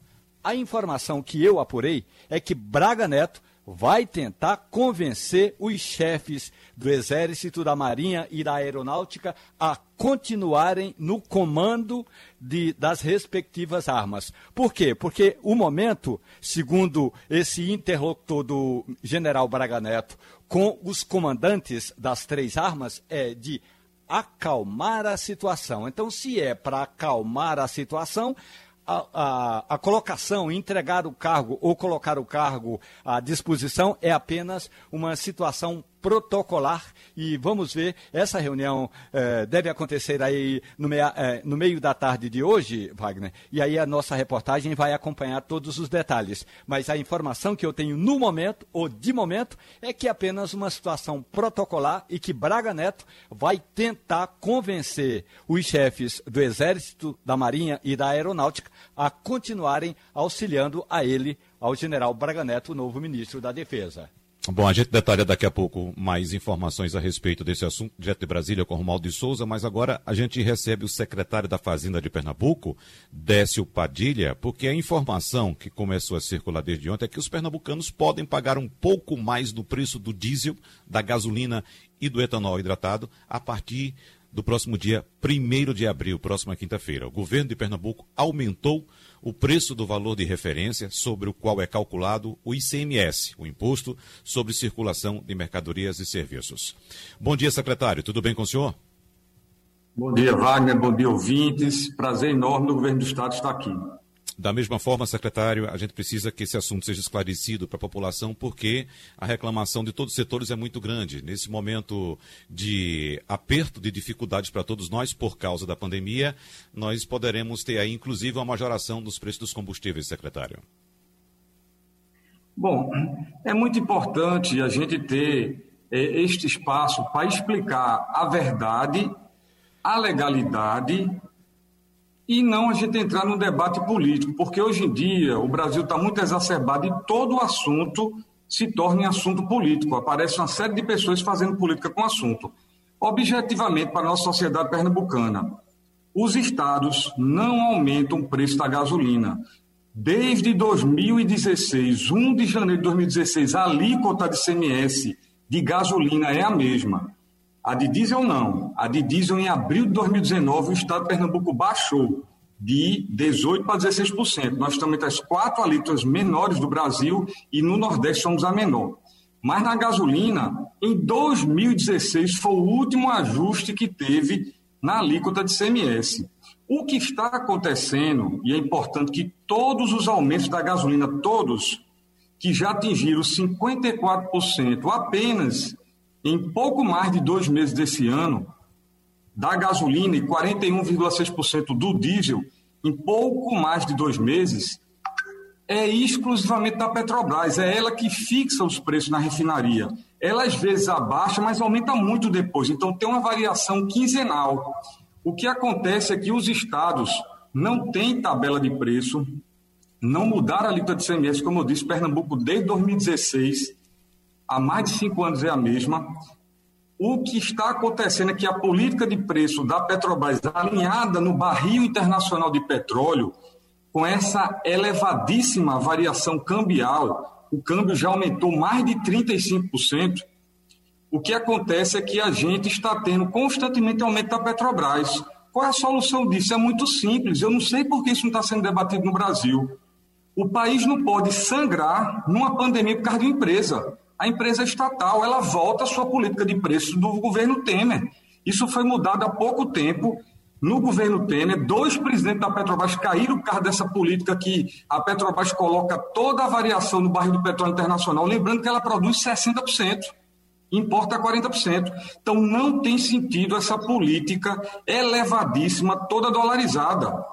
A informação que eu apurei é que Braga Neto vai tentar convencer os chefes do Exército, da Marinha e da Aeronáutica a continuarem no comando de, das respectivas armas. Por quê? Porque o momento, segundo esse interlocutor do general Braga Neto, com os comandantes das três armas, é de acalmar a situação. Então, se é para acalmar a situação, a, a, a, colocação, entregar o cargo ou colocar o cargo à disposição é apenas uma situação protocolar e vamos ver, essa reunião eh, deve acontecer aí no, meia, eh, no meio da tarde de hoje, Wagner, e aí a nossa reportagem vai acompanhar todos os detalhes. Mas a informação que eu tenho no momento, ou de momento, é que é apenas uma situação protocolar e que Braga Neto vai tentar convencer os chefes do Exército, da Marinha e da Aeronáutica a continuarem auxiliando a ele, ao general Braga Neto, novo ministro da Defesa. Bom, a gente detalha daqui a pouco mais informações a respeito desse assunto, direto de Brasília com Romualdo de Souza, mas agora a gente recebe o secretário da Fazenda de Pernambuco, Décio Padilha, porque a informação que começou a circular desde ontem é que os pernambucanos podem pagar um pouco mais do preço do diesel, da gasolina e do etanol hidratado a partir do próximo dia 1 de abril, próxima quinta-feira. O governo de Pernambuco aumentou o preço do valor de referência sobre o qual é calculado o ICMS, o Imposto sobre Circulação de Mercadorias e Serviços. Bom dia, secretário. Tudo bem com o senhor? Bom dia, Wagner. Bom dia, ouvintes. Prazer enorme do governo do Estado estar aqui. Da mesma forma, secretário, a gente precisa que esse assunto seja esclarecido para a população, porque a reclamação de todos os setores é muito grande. Nesse momento de aperto, de dificuldades para todos nós por causa da pandemia, nós poderemos ter aí, inclusive, uma majoração dos preços dos combustíveis, secretário. Bom, é muito importante a gente ter é, este espaço para explicar a verdade, a legalidade e não a gente entrar num debate político, porque hoje em dia o Brasil está muito exacerbado e todo assunto se torna assunto político. Aparece uma série de pessoas fazendo política com o assunto. Objetivamente, para a nossa sociedade pernambucana, os estados não aumentam o preço da gasolina. Desde 2016, 1 de janeiro de 2016, a alíquota de CMS de gasolina é a mesma. A de diesel não. A de diesel em abril de 2019 o estado de Pernambuco baixou de 18% para 16%. Nós estamos entre as quatro alíquotas menores do Brasil e no Nordeste somos a menor. Mas na gasolina, em 2016 foi o último ajuste que teve na alíquota de CMS. O que está acontecendo, e é importante que todos os aumentos da gasolina, todos, que já atingiram 54% apenas em pouco mais de dois meses desse ano, da gasolina e 41,6% do diesel, em pouco mais de dois meses, é exclusivamente da Petrobras. É ela que fixa os preços na refinaria. Ela às vezes abaixa, mas aumenta muito depois. Então tem uma variação quinzenal. O que acontece é que os estados não têm tabela de preço, não mudaram a alíquota de CMS, como eu disse, Pernambuco desde 2016 há mais de cinco anos é a mesma. O que está acontecendo é que a política de preço da Petrobras, alinhada no barril internacional de petróleo, com essa elevadíssima variação cambial, o câmbio já aumentou mais de 35%. O que acontece é que a gente está tendo constantemente aumento da Petrobras. Qual é a solução disso? É muito simples. Eu não sei por que isso não está sendo debatido no Brasil. O país não pode sangrar numa pandemia por causa de uma empresa a empresa estatal ela volta à sua política de preço do governo Temer. Isso foi mudado há pouco tempo. No governo Temer, dois presidentes da Petrobras caíram por causa dessa política que a Petrobras coloca toda a variação no barril do petróleo internacional, lembrando que ela produz 60%, importa 40%. Então não tem sentido essa política elevadíssima, toda dolarizada.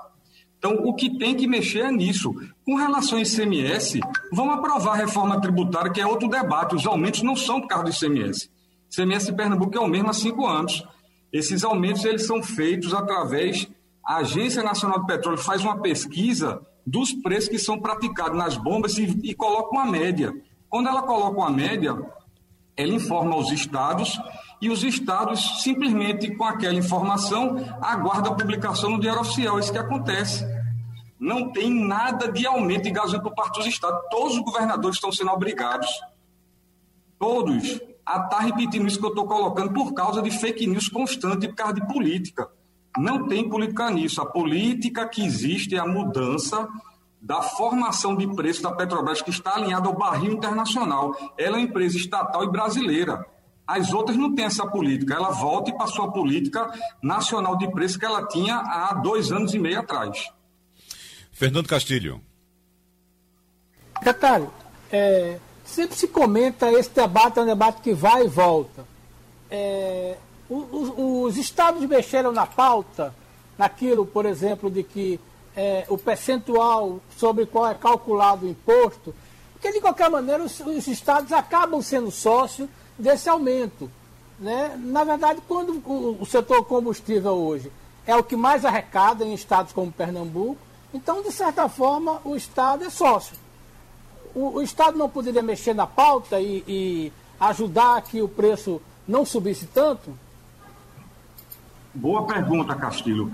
Então, o que tem que mexer é nisso. Com relação ao ICMS, vamos aprovar a reforma tributária, que é outro debate. Os aumentos não são por causa do ICMS. ICMS Pernambuco é o mesmo há cinco anos. Esses aumentos eles são feitos através. A Agência Nacional de Petróleo faz uma pesquisa dos preços que são praticados nas bombas e, e coloca uma média. Quando ela coloca uma média, ela informa os estados e os estados simplesmente com aquela informação aguardam a publicação no Diário Oficial. É isso que acontece. Não tem nada de aumento de gasolina por parte dos estados. Todos os governadores estão sendo obrigados, todos, a estar repetindo isso que eu estou colocando por causa de fake news constante, por causa de política. Não tem política nisso. A política que existe é a mudança da formação de preço da Petrobras, que está alinhada ao barril internacional. Ela é uma empresa estatal e brasileira. As outras não têm essa política. Ela volta e passou a política nacional de preço que ela tinha há dois anos e meio atrás. Fernando Castilho. Detalhe, é, sempre se comenta esse debate é um debate que vai e volta. É, os, os, estados mexeram na pauta, naquilo, por exemplo, de que é, o percentual sobre qual é calculado o imposto, porque de qualquer maneira os, os estados acabam sendo sócios desse aumento. Né? Na verdade, quando o, o setor combustível hoje é o que mais arrecada em estados como Pernambuco, então, de certa forma, o Estado é sócio. O, o Estado não poderia mexer na pauta e, e ajudar que o preço não subisse tanto? Boa pergunta, Castilho.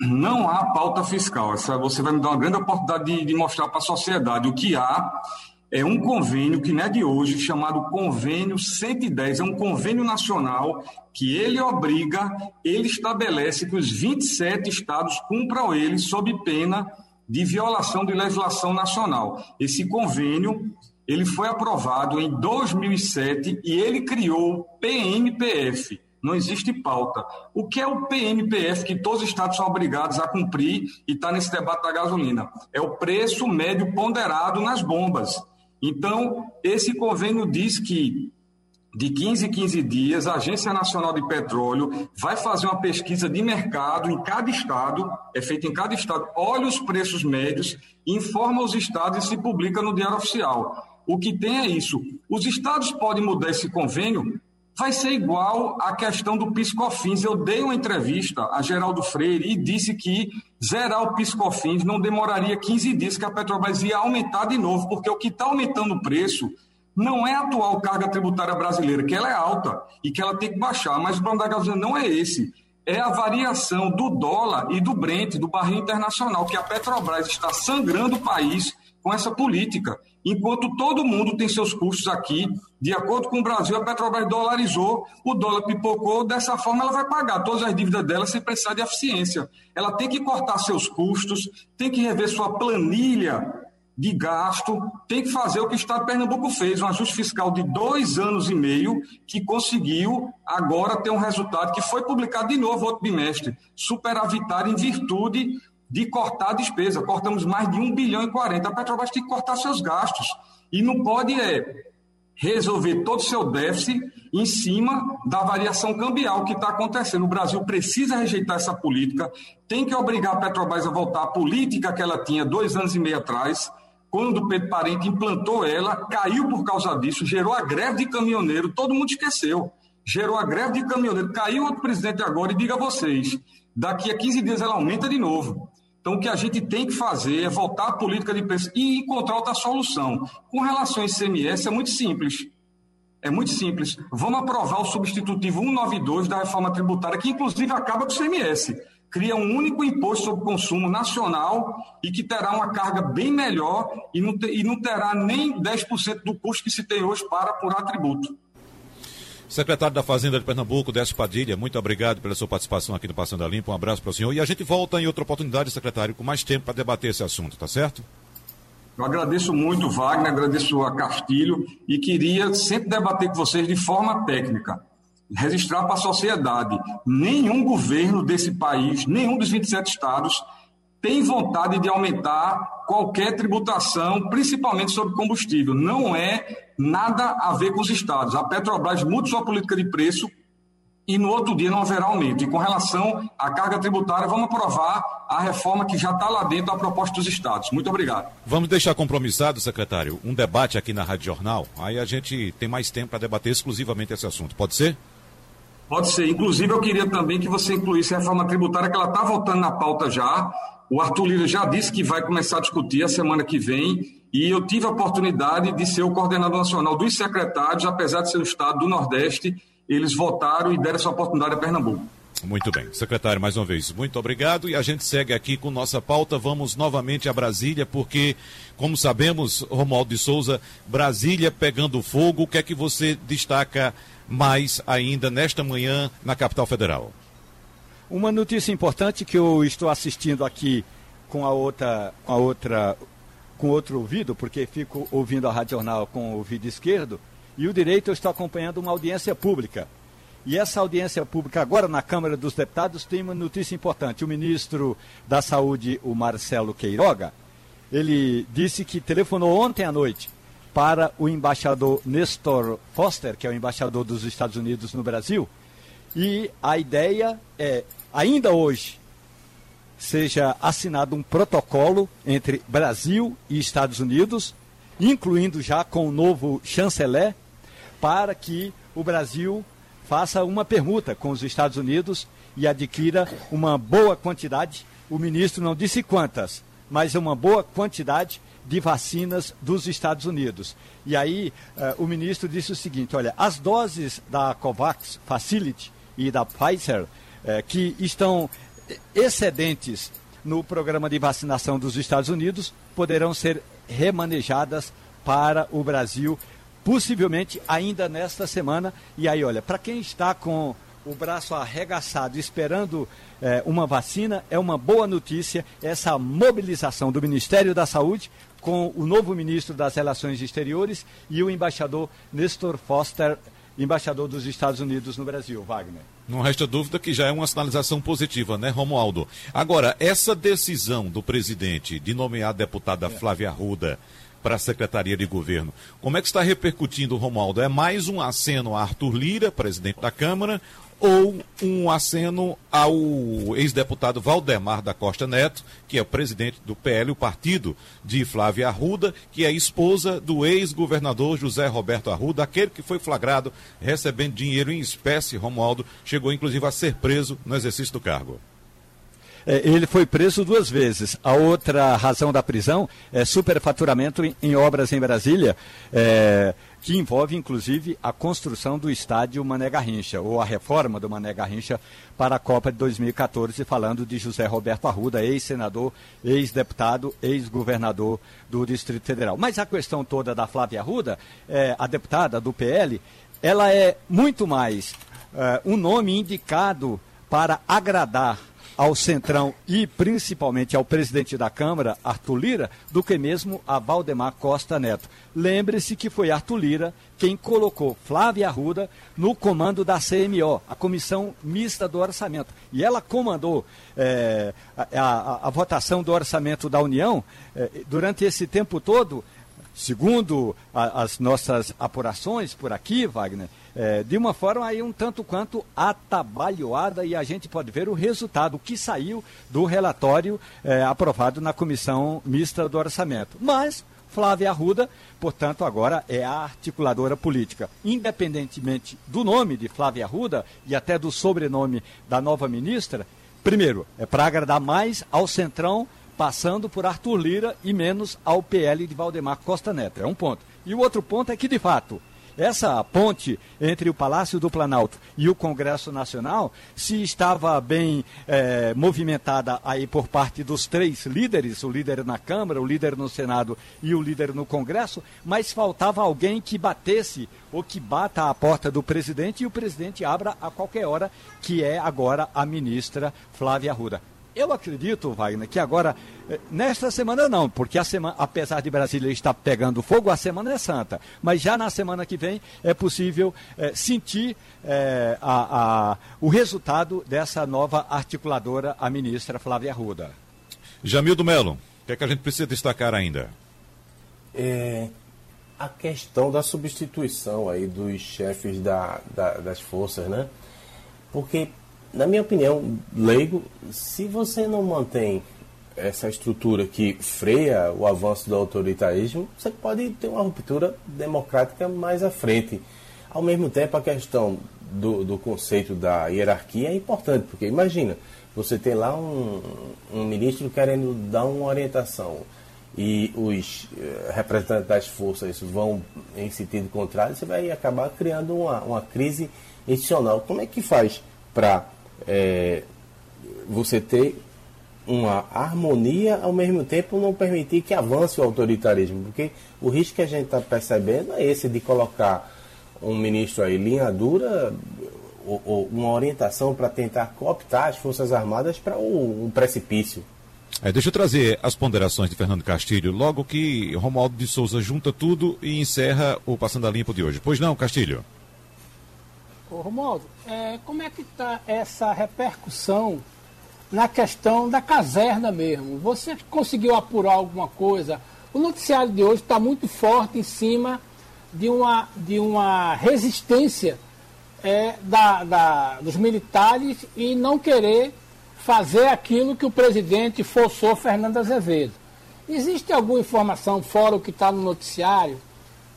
Não há pauta fiscal. Essa, você vai me dar uma grande oportunidade de, de mostrar para a sociedade. O que há é um convênio que não é de hoje, chamado Convênio 110. É um convênio nacional que ele obriga, ele estabelece que os 27 estados cumpram ele sob pena de violação de legislação nacional. Esse convênio ele foi aprovado em 2007 e ele criou o PMPF. Não existe pauta. O que é o PMPF que todos os estados são obrigados a cumprir e está nesse debate da gasolina? É o preço médio ponderado nas bombas. Então, esse convênio diz que de 15 em 15 dias, a Agência Nacional de Petróleo vai fazer uma pesquisa de mercado em cada estado, é feita em cada estado, olha os preços médios, informa os estados e se publica no Diário Oficial. O que tem é isso. Os estados podem mudar esse convênio, vai ser igual à questão do piscofins. Eu dei uma entrevista a Geraldo Freire e disse que zerar o piscofins não demoraria 15 dias, que a Petrobras ia aumentar de novo, porque o que está aumentando o preço não é a atual carga tributária brasileira, que ela é alta e que ela tem que baixar, mas o problema da gasolina não é esse. É a variação do dólar e do Brent, do barril internacional, que a Petrobras está sangrando o país com essa política. Enquanto todo mundo tem seus custos aqui, de acordo com o Brasil, a Petrobras dolarizou, o dólar pipocou, dessa forma ela vai pagar todas as dívidas dela sem precisar de eficiência. Ela tem que cortar seus custos, tem que rever sua planilha de gasto, tem que fazer o que o Estado de Pernambuco fez, um ajuste fiscal de dois anos e meio, que conseguiu agora ter um resultado que foi publicado de novo outro bimestre, superavitário em virtude de cortar a despesa. Cortamos mais de 1 bilhão e 40. A Petrobras tem que cortar seus gastos. E não pode é, resolver todo o seu déficit em cima da variação cambial que está acontecendo. O Brasil precisa rejeitar essa política, tem que obrigar a Petrobras a voltar à política que ela tinha dois anos e meio atrás, quando o Pedro Parente implantou ela, caiu por causa disso, gerou a greve de caminhoneiro, todo mundo esqueceu. Gerou a greve de caminhoneiro, caiu outro presidente agora e diga a vocês, daqui a 15 dias ela aumenta de novo. Então, o que a gente tem que fazer é voltar à política de preço e encontrar outra solução. Com relação ao ICMS, é muito simples. É muito simples. Vamos aprovar o substitutivo 192 da reforma tributária, que inclusive acaba com o ICMS cria um único imposto sobre consumo nacional e que terá uma carga bem melhor e não, e não terá nem 10% do custo que se tem hoje para apurar tributo. Secretário da Fazenda de Pernambuco, Décio Padilha, muito obrigado pela sua participação aqui no Passando a Limpo. Um abraço para o senhor. E a gente volta em outra oportunidade, secretário, com mais tempo para debater esse assunto, tá certo? Eu agradeço muito, Wagner, agradeço a Castilho e queria sempre debater com vocês de forma técnica registrar para a sociedade: nenhum governo desse país, nenhum dos 27 estados, tem vontade de aumentar qualquer tributação, principalmente sobre combustível. Não é nada a ver com os estados. A Petrobras muda sua política de preço e no outro dia não haverá aumento. E com relação à carga tributária, vamos aprovar a reforma que já está lá dentro da proposta dos estados. Muito obrigado. Vamos deixar compromissado, secretário, um debate aqui na Rádio Jornal. Aí a gente tem mais tempo para debater exclusivamente esse assunto. Pode ser? Pode ser. Inclusive, eu queria também que você incluísse a reforma tributária, que ela está voltando na pauta já. O Arthur Lira já disse que vai começar a discutir a semana que vem. E eu tive a oportunidade de ser o coordenador nacional dos secretários, apesar de ser o estado do Nordeste, eles votaram e deram essa oportunidade a Pernambuco. Muito bem. Secretário, mais uma vez, muito obrigado. E a gente segue aqui com nossa pauta. Vamos novamente a Brasília, porque, como sabemos, Romualdo de Souza, Brasília pegando fogo. O que é que você destaca mais ainda nesta manhã na capital federal. Uma notícia importante que eu estou assistindo aqui com a outra, com a outra, com outro ouvido, porque fico ouvindo a Rádio Jornal com o ouvido esquerdo, e o direito eu estou acompanhando uma audiência pública. E essa audiência pública agora na Câmara dos Deputados tem uma notícia importante. O ministro da Saúde, o Marcelo Queiroga, ele disse que telefonou ontem à noite para o embaixador Nestor Foster, que é o embaixador dos Estados Unidos no Brasil. E a ideia é, ainda hoje, seja assinado um protocolo entre Brasil e Estados Unidos, incluindo já com o novo chanceler, para que o Brasil faça uma permuta com os Estados Unidos e adquira uma boa quantidade. O ministro não disse quantas, mas uma boa quantidade de vacinas dos Estados Unidos. E aí uh, o ministro disse o seguinte: olha, as doses da COVAX Facility e da Pfizer uh, que estão excedentes no programa de vacinação dos Estados Unidos poderão ser remanejadas para o Brasil, possivelmente ainda nesta semana. E aí, olha, para quem está com o braço arregaçado esperando eh, uma vacina, é uma boa notícia essa mobilização do Ministério da Saúde com o novo ministro das Relações Exteriores e o embaixador Nestor Foster, embaixador dos Estados Unidos no Brasil. Wagner. Não resta dúvida que já é uma sinalização positiva, né, Romualdo? Agora, essa decisão do presidente de nomear a deputada é. Flávia Arruda para a Secretaria de Governo, como é que está repercutindo, Romualdo? É mais um aceno a Arthur Lira, presidente da Câmara, ou um aceno ao ex-deputado Valdemar da Costa Neto, que é presidente do PL, o partido de Flávia Arruda, que é esposa do ex-governador José Roberto Arruda, aquele que foi flagrado recebendo dinheiro em espécie, Romualdo, chegou inclusive a ser preso no exercício do cargo. É, ele foi preso duas vezes. A outra razão da prisão é superfaturamento em, em obras em Brasília. É, que envolve inclusive a construção do estádio Mané Garrincha, ou a reforma do Mané Garrincha para a Copa de 2014, falando de José Roberto Arruda, ex-senador, ex-deputado, ex-governador do Distrito Federal. Mas a questão toda da Flávia Arruda, é, a deputada do PL, ela é muito mais é, um nome indicado para agradar ao Centrão e principalmente ao presidente da Câmara, Arthur Lira, do que mesmo a Valdemar Costa Neto. Lembre-se que foi Arthur Lira quem colocou Flávia Arruda no comando da CMO, a Comissão Mista do Orçamento. E ela comandou é, a, a, a, votação do orçamento da União é, durante esse tempo todo, segundo a, as nossas apurações por aqui, Wagner, é, de uma forma aí um tanto quanto atabalhoada e a gente pode ver o resultado que saiu do relatório é, aprovado na comissão mista do orçamento. Mas Flávia Arruda, portanto, agora é a articuladora política. Independentemente do nome de Flávia Arruda e até do sobrenome da nova ministra, primeiro, é para agradar mais ao Centrão, passando por Arthur Lira e menos ao PL de Valdemar Costa Neto. É um ponto. E o outro ponto é que, de fato, essa ponte entre o Palácio do Planalto e o Congresso Nacional se estava bem é, movimentada aí por parte dos três líderes, o líder na Câmara, o líder no Senado e o líder no Congresso, mas faltava alguém que batesse ou que bata à porta do presidente e o presidente abra a qualquer hora, que é agora a ministra Flávia Arruda. Eu acredito, Wagner, que agora, eh, nesta semana não, porque a semana, apesar de Brasília estar pegando fogo, a semana é santa. Mas já na semana que vem é possível é, sentir é, a, a, o resultado dessa nova articuladora, a ministra Flávia Arruda. Jamildo Melo, o que é que a gente precisa destacar ainda? É, a questão da substituição aí dos chefes da, da, das forças, né? Porque na minha opinião, leigo, se você não mantém essa estrutura que freia o avanço do autoritarismo, você pode ter uma ruptura democrática mais à frente. Ao mesmo tempo, a questão do, do conceito da hierarquia é importante, porque imagina, você tem lá um, um ministro querendo dar uma orientação e os eh, representantes das forças vão em sentido contrário, você vai acabar criando uma, uma crise institucional. Como é que faz para é, você ter uma harmonia, ao mesmo tempo não permitir que avance o autoritarismo, porque o risco que a gente está percebendo é esse de colocar um ministro aí linha dura ou, ou uma orientação para tentar cooptar as Forças Armadas para um, precipício. É, deixa eu trazer as ponderações de Fernando Castilho, logo que Romualdo de Souza junta tudo e encerra o Passando a Limpo de hoje. Pois não, Castilho? Ô, Romualdo, é, como é que está essa repercussão na questão da caserna mesmo? Você conseguiu apurar alguma coisa? O noticiário de hoje está muito forte em cima de uma, de uma resistência é, da, da, dos militares e não querer fazer aquilo que o presidente forçou Fernando Azevedo. Existe alguma informação fora o que está no noticiário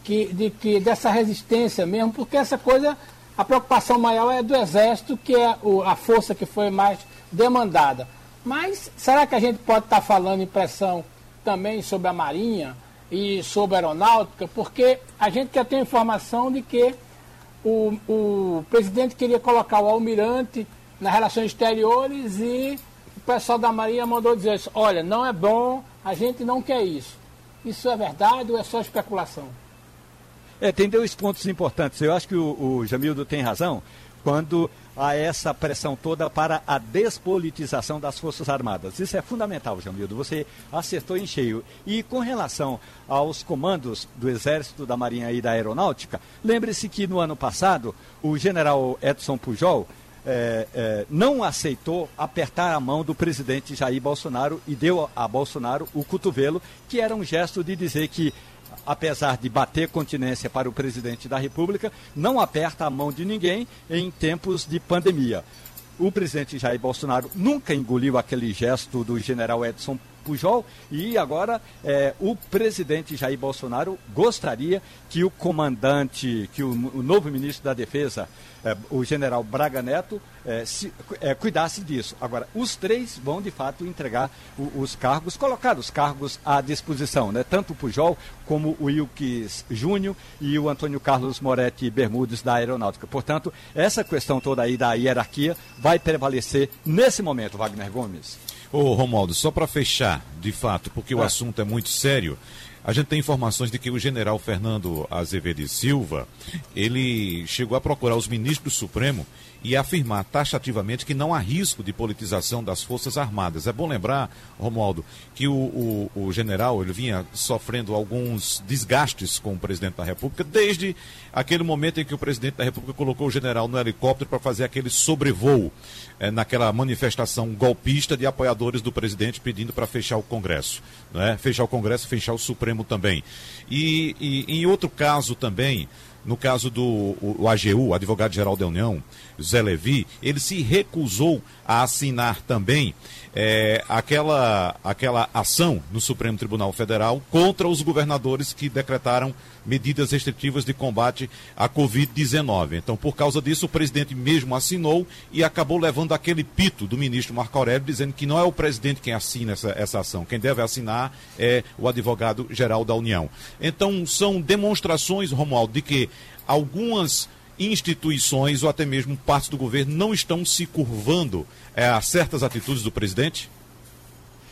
que, de que dessa resistência mesmo, porque essa coisa, a preocupação maior é do Exército, que é a força que foi mais demandada. Mas será que a gente pode estar tá falando impressão também sobre a Marinha e sobre a Aeronáutica? Porque a gente quer ter informação de que o, o presidente queria colocar o almirante nas relações exteriores e o pessoal da Marinha mandou dizer isso, olha, não é bom, a gente não quer isso. Isso é verdade ou é só especulação? É, tem dois pontos importantes. Eu acho que o, o Jamildo tem razão quando há essa pressão toda para a despolitização das Forças Armadas. Isso é fundamental, Jamildo. Você acertou em cheio. E com relação aos comandos do Exército, da Marinha e da Aeronáutica, lembre-se que no ano passado o general Edson Pujol é, é, não aceitou apertar a mão do presidente Jair Bolsonaro e deu a Bolsonaro o cotovelo, que era um gesto de dizer que apesar de bater continência para o presidente da República, não aperta a mão de ninguém em tempos de pandemia. O presidente Jair Bolsonaro nunca engoliu aquele gesto do general Edson Pujol e agora é, o presidente Jair Bolsonaro gostaria que o comandante, que o, o novo ministro da Defesa, é, o general Braga Neto, é, se, cuidasse disso. Agora, os três vão de fato entregar o, os cargos, colocar os cargos à disposição, né? tanto o Pujol como o Wilkes Júnior e o Antônio Carlos Moretti Bermudes da Aeronáutica. Portanto, essa questão toda aí da hierarquia vai prevalecer nesse momento, Wagner Gomes. Ô Romualdo, só para fechar, de fato, porque o é. assunto é muito sério, a gente tem informações de que o general Fernando Azevedo Silva, ele chegou a procurar os ministros do Supremo e afirmar taxativamente que não há risco de politização das Forças Armadas. É bom lembrar, Romualdo, que o, o, o, general ele vinha sofrendo alguns desgastes com o presidente da República desde aquele momento em que o presidente da República colocou o general no helicóptero para fazer aquele sobrevoo é, naquela manifestação golpista de apoiadores do presidente pedindo para fechar o Congresso. Né? Fechar o Congresso, fechar o Supremo também. E, e em outro caso também, no caso do o, o AGU, Advogado-Geral da União, Zé Levi, ele se recusou a assinar também é, aquela, aquela ação no Supremo Tribunal Federal contra os governadores que decretaram medidas restritivas de combate à Covid-19. Então, por causa disso, o presidente mesmo assinou e acabou levando aquele pito do ministro Marco Aurélio, dizendo que não é o presidente quem assina essa, essa ação. Quem deve assinar é o advogado-geral da União. Então, são demonstrações, Romualdo, de que algumas instituições ou até mesmo partes do governo não estão se curvando é, a certas atitudes do presidente?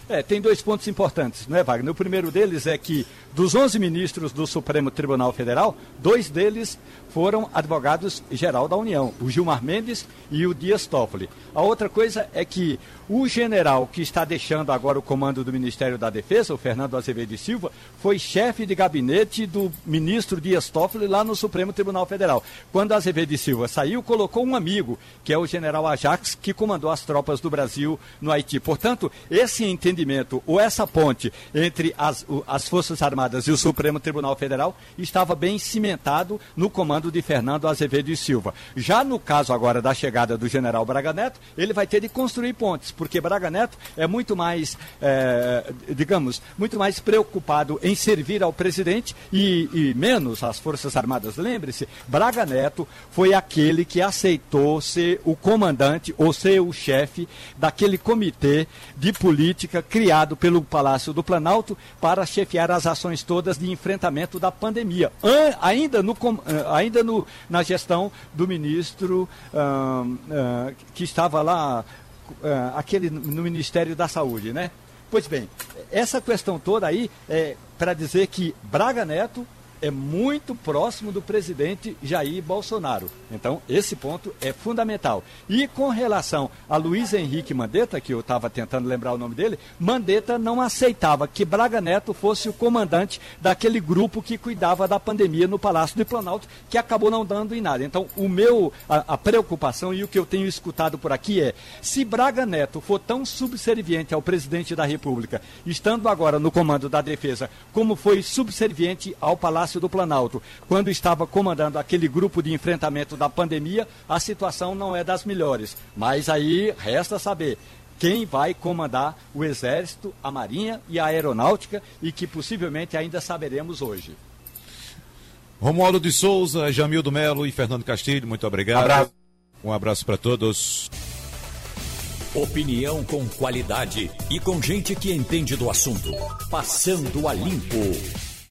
É, tem dois pontos importantes, não é, Wagner? O primeiro deles é que, dos 11 ministros do Supremo Tribunal Federal, dois deles foram advogados-geral da União, o Gilmar Mendes e o Dias Toffoli. A outra coisa é que o general que está deixando agora o comando do Ministério da Defesa, o Fernando Azevedo Silva, foi chefe de gabinete do ministro Dias Toffoli lá no Supremo Tribunal Federal. Quando Azevedo Silva saiu, colocou um amigo, que é o general Ajax, que comandou as tropas do Brasil no Haiti. Portanto, esse entendimento ou essa ponte entre as, as Forças Armadas e o Supremo Tribunal Federal estava bem cimentado no comando comando de Fernando Azevedo e Silva. Já no caso agora da chegada do general Braga Neto, ele vai ter de construir pontes, porque Braga Neto é muito mais, é, digamos, muito mais preocupado em servir ao presidente e, e menos às Forças Armadas. Lembre-se, Braga Neto foi aquele que aceitou ser o comandante ou ser o chefe daquele comitê de política criado pelo Palácio do Planalto para chefiar as ações todas de enfrentamento da pandemia. An ainda no, ainda ainda no, na gestão do ministro que estava lá, uh, aquele no Ministério da Saúde, né? Pois bem, essa questão toda aí é para dizer que Braga Neto é muito próximo do presidente Jair Bolsonaro. Então, esse ponto é fundamental. E com relação a Luiz Henrique Mandetta, que eu estava tentando lembrar o nome dele, Mandetta não aceitava que Braga Neto fosse o comandante daquele grupo que cuidava da pandemia no Palácio do Planalto, que acabou não dando em nada. Então, o meu, a, a preocupação e o que eu tenho escutado por aqui é, se Braga Neto for tão subserviente ao presidente da República, estando agora no comando da defesa, como foi subserviente ao Palácio do Planalto, quando estava comandando aquele grupo de enfrentamento da pandemia, a situação não é das melhores. Mas aí resta saber quem vai comandar o Exército, a Marinha e a Aeronáutica e que possivelmente ainda saberemos hoje. Romualdo de Souza, Jamildo Melo e Fernando Castilho, muito obrigado. Abraço. Um abraço para todos. Opinião com qualidade e com gente que entende do assunto. Passando a limpo.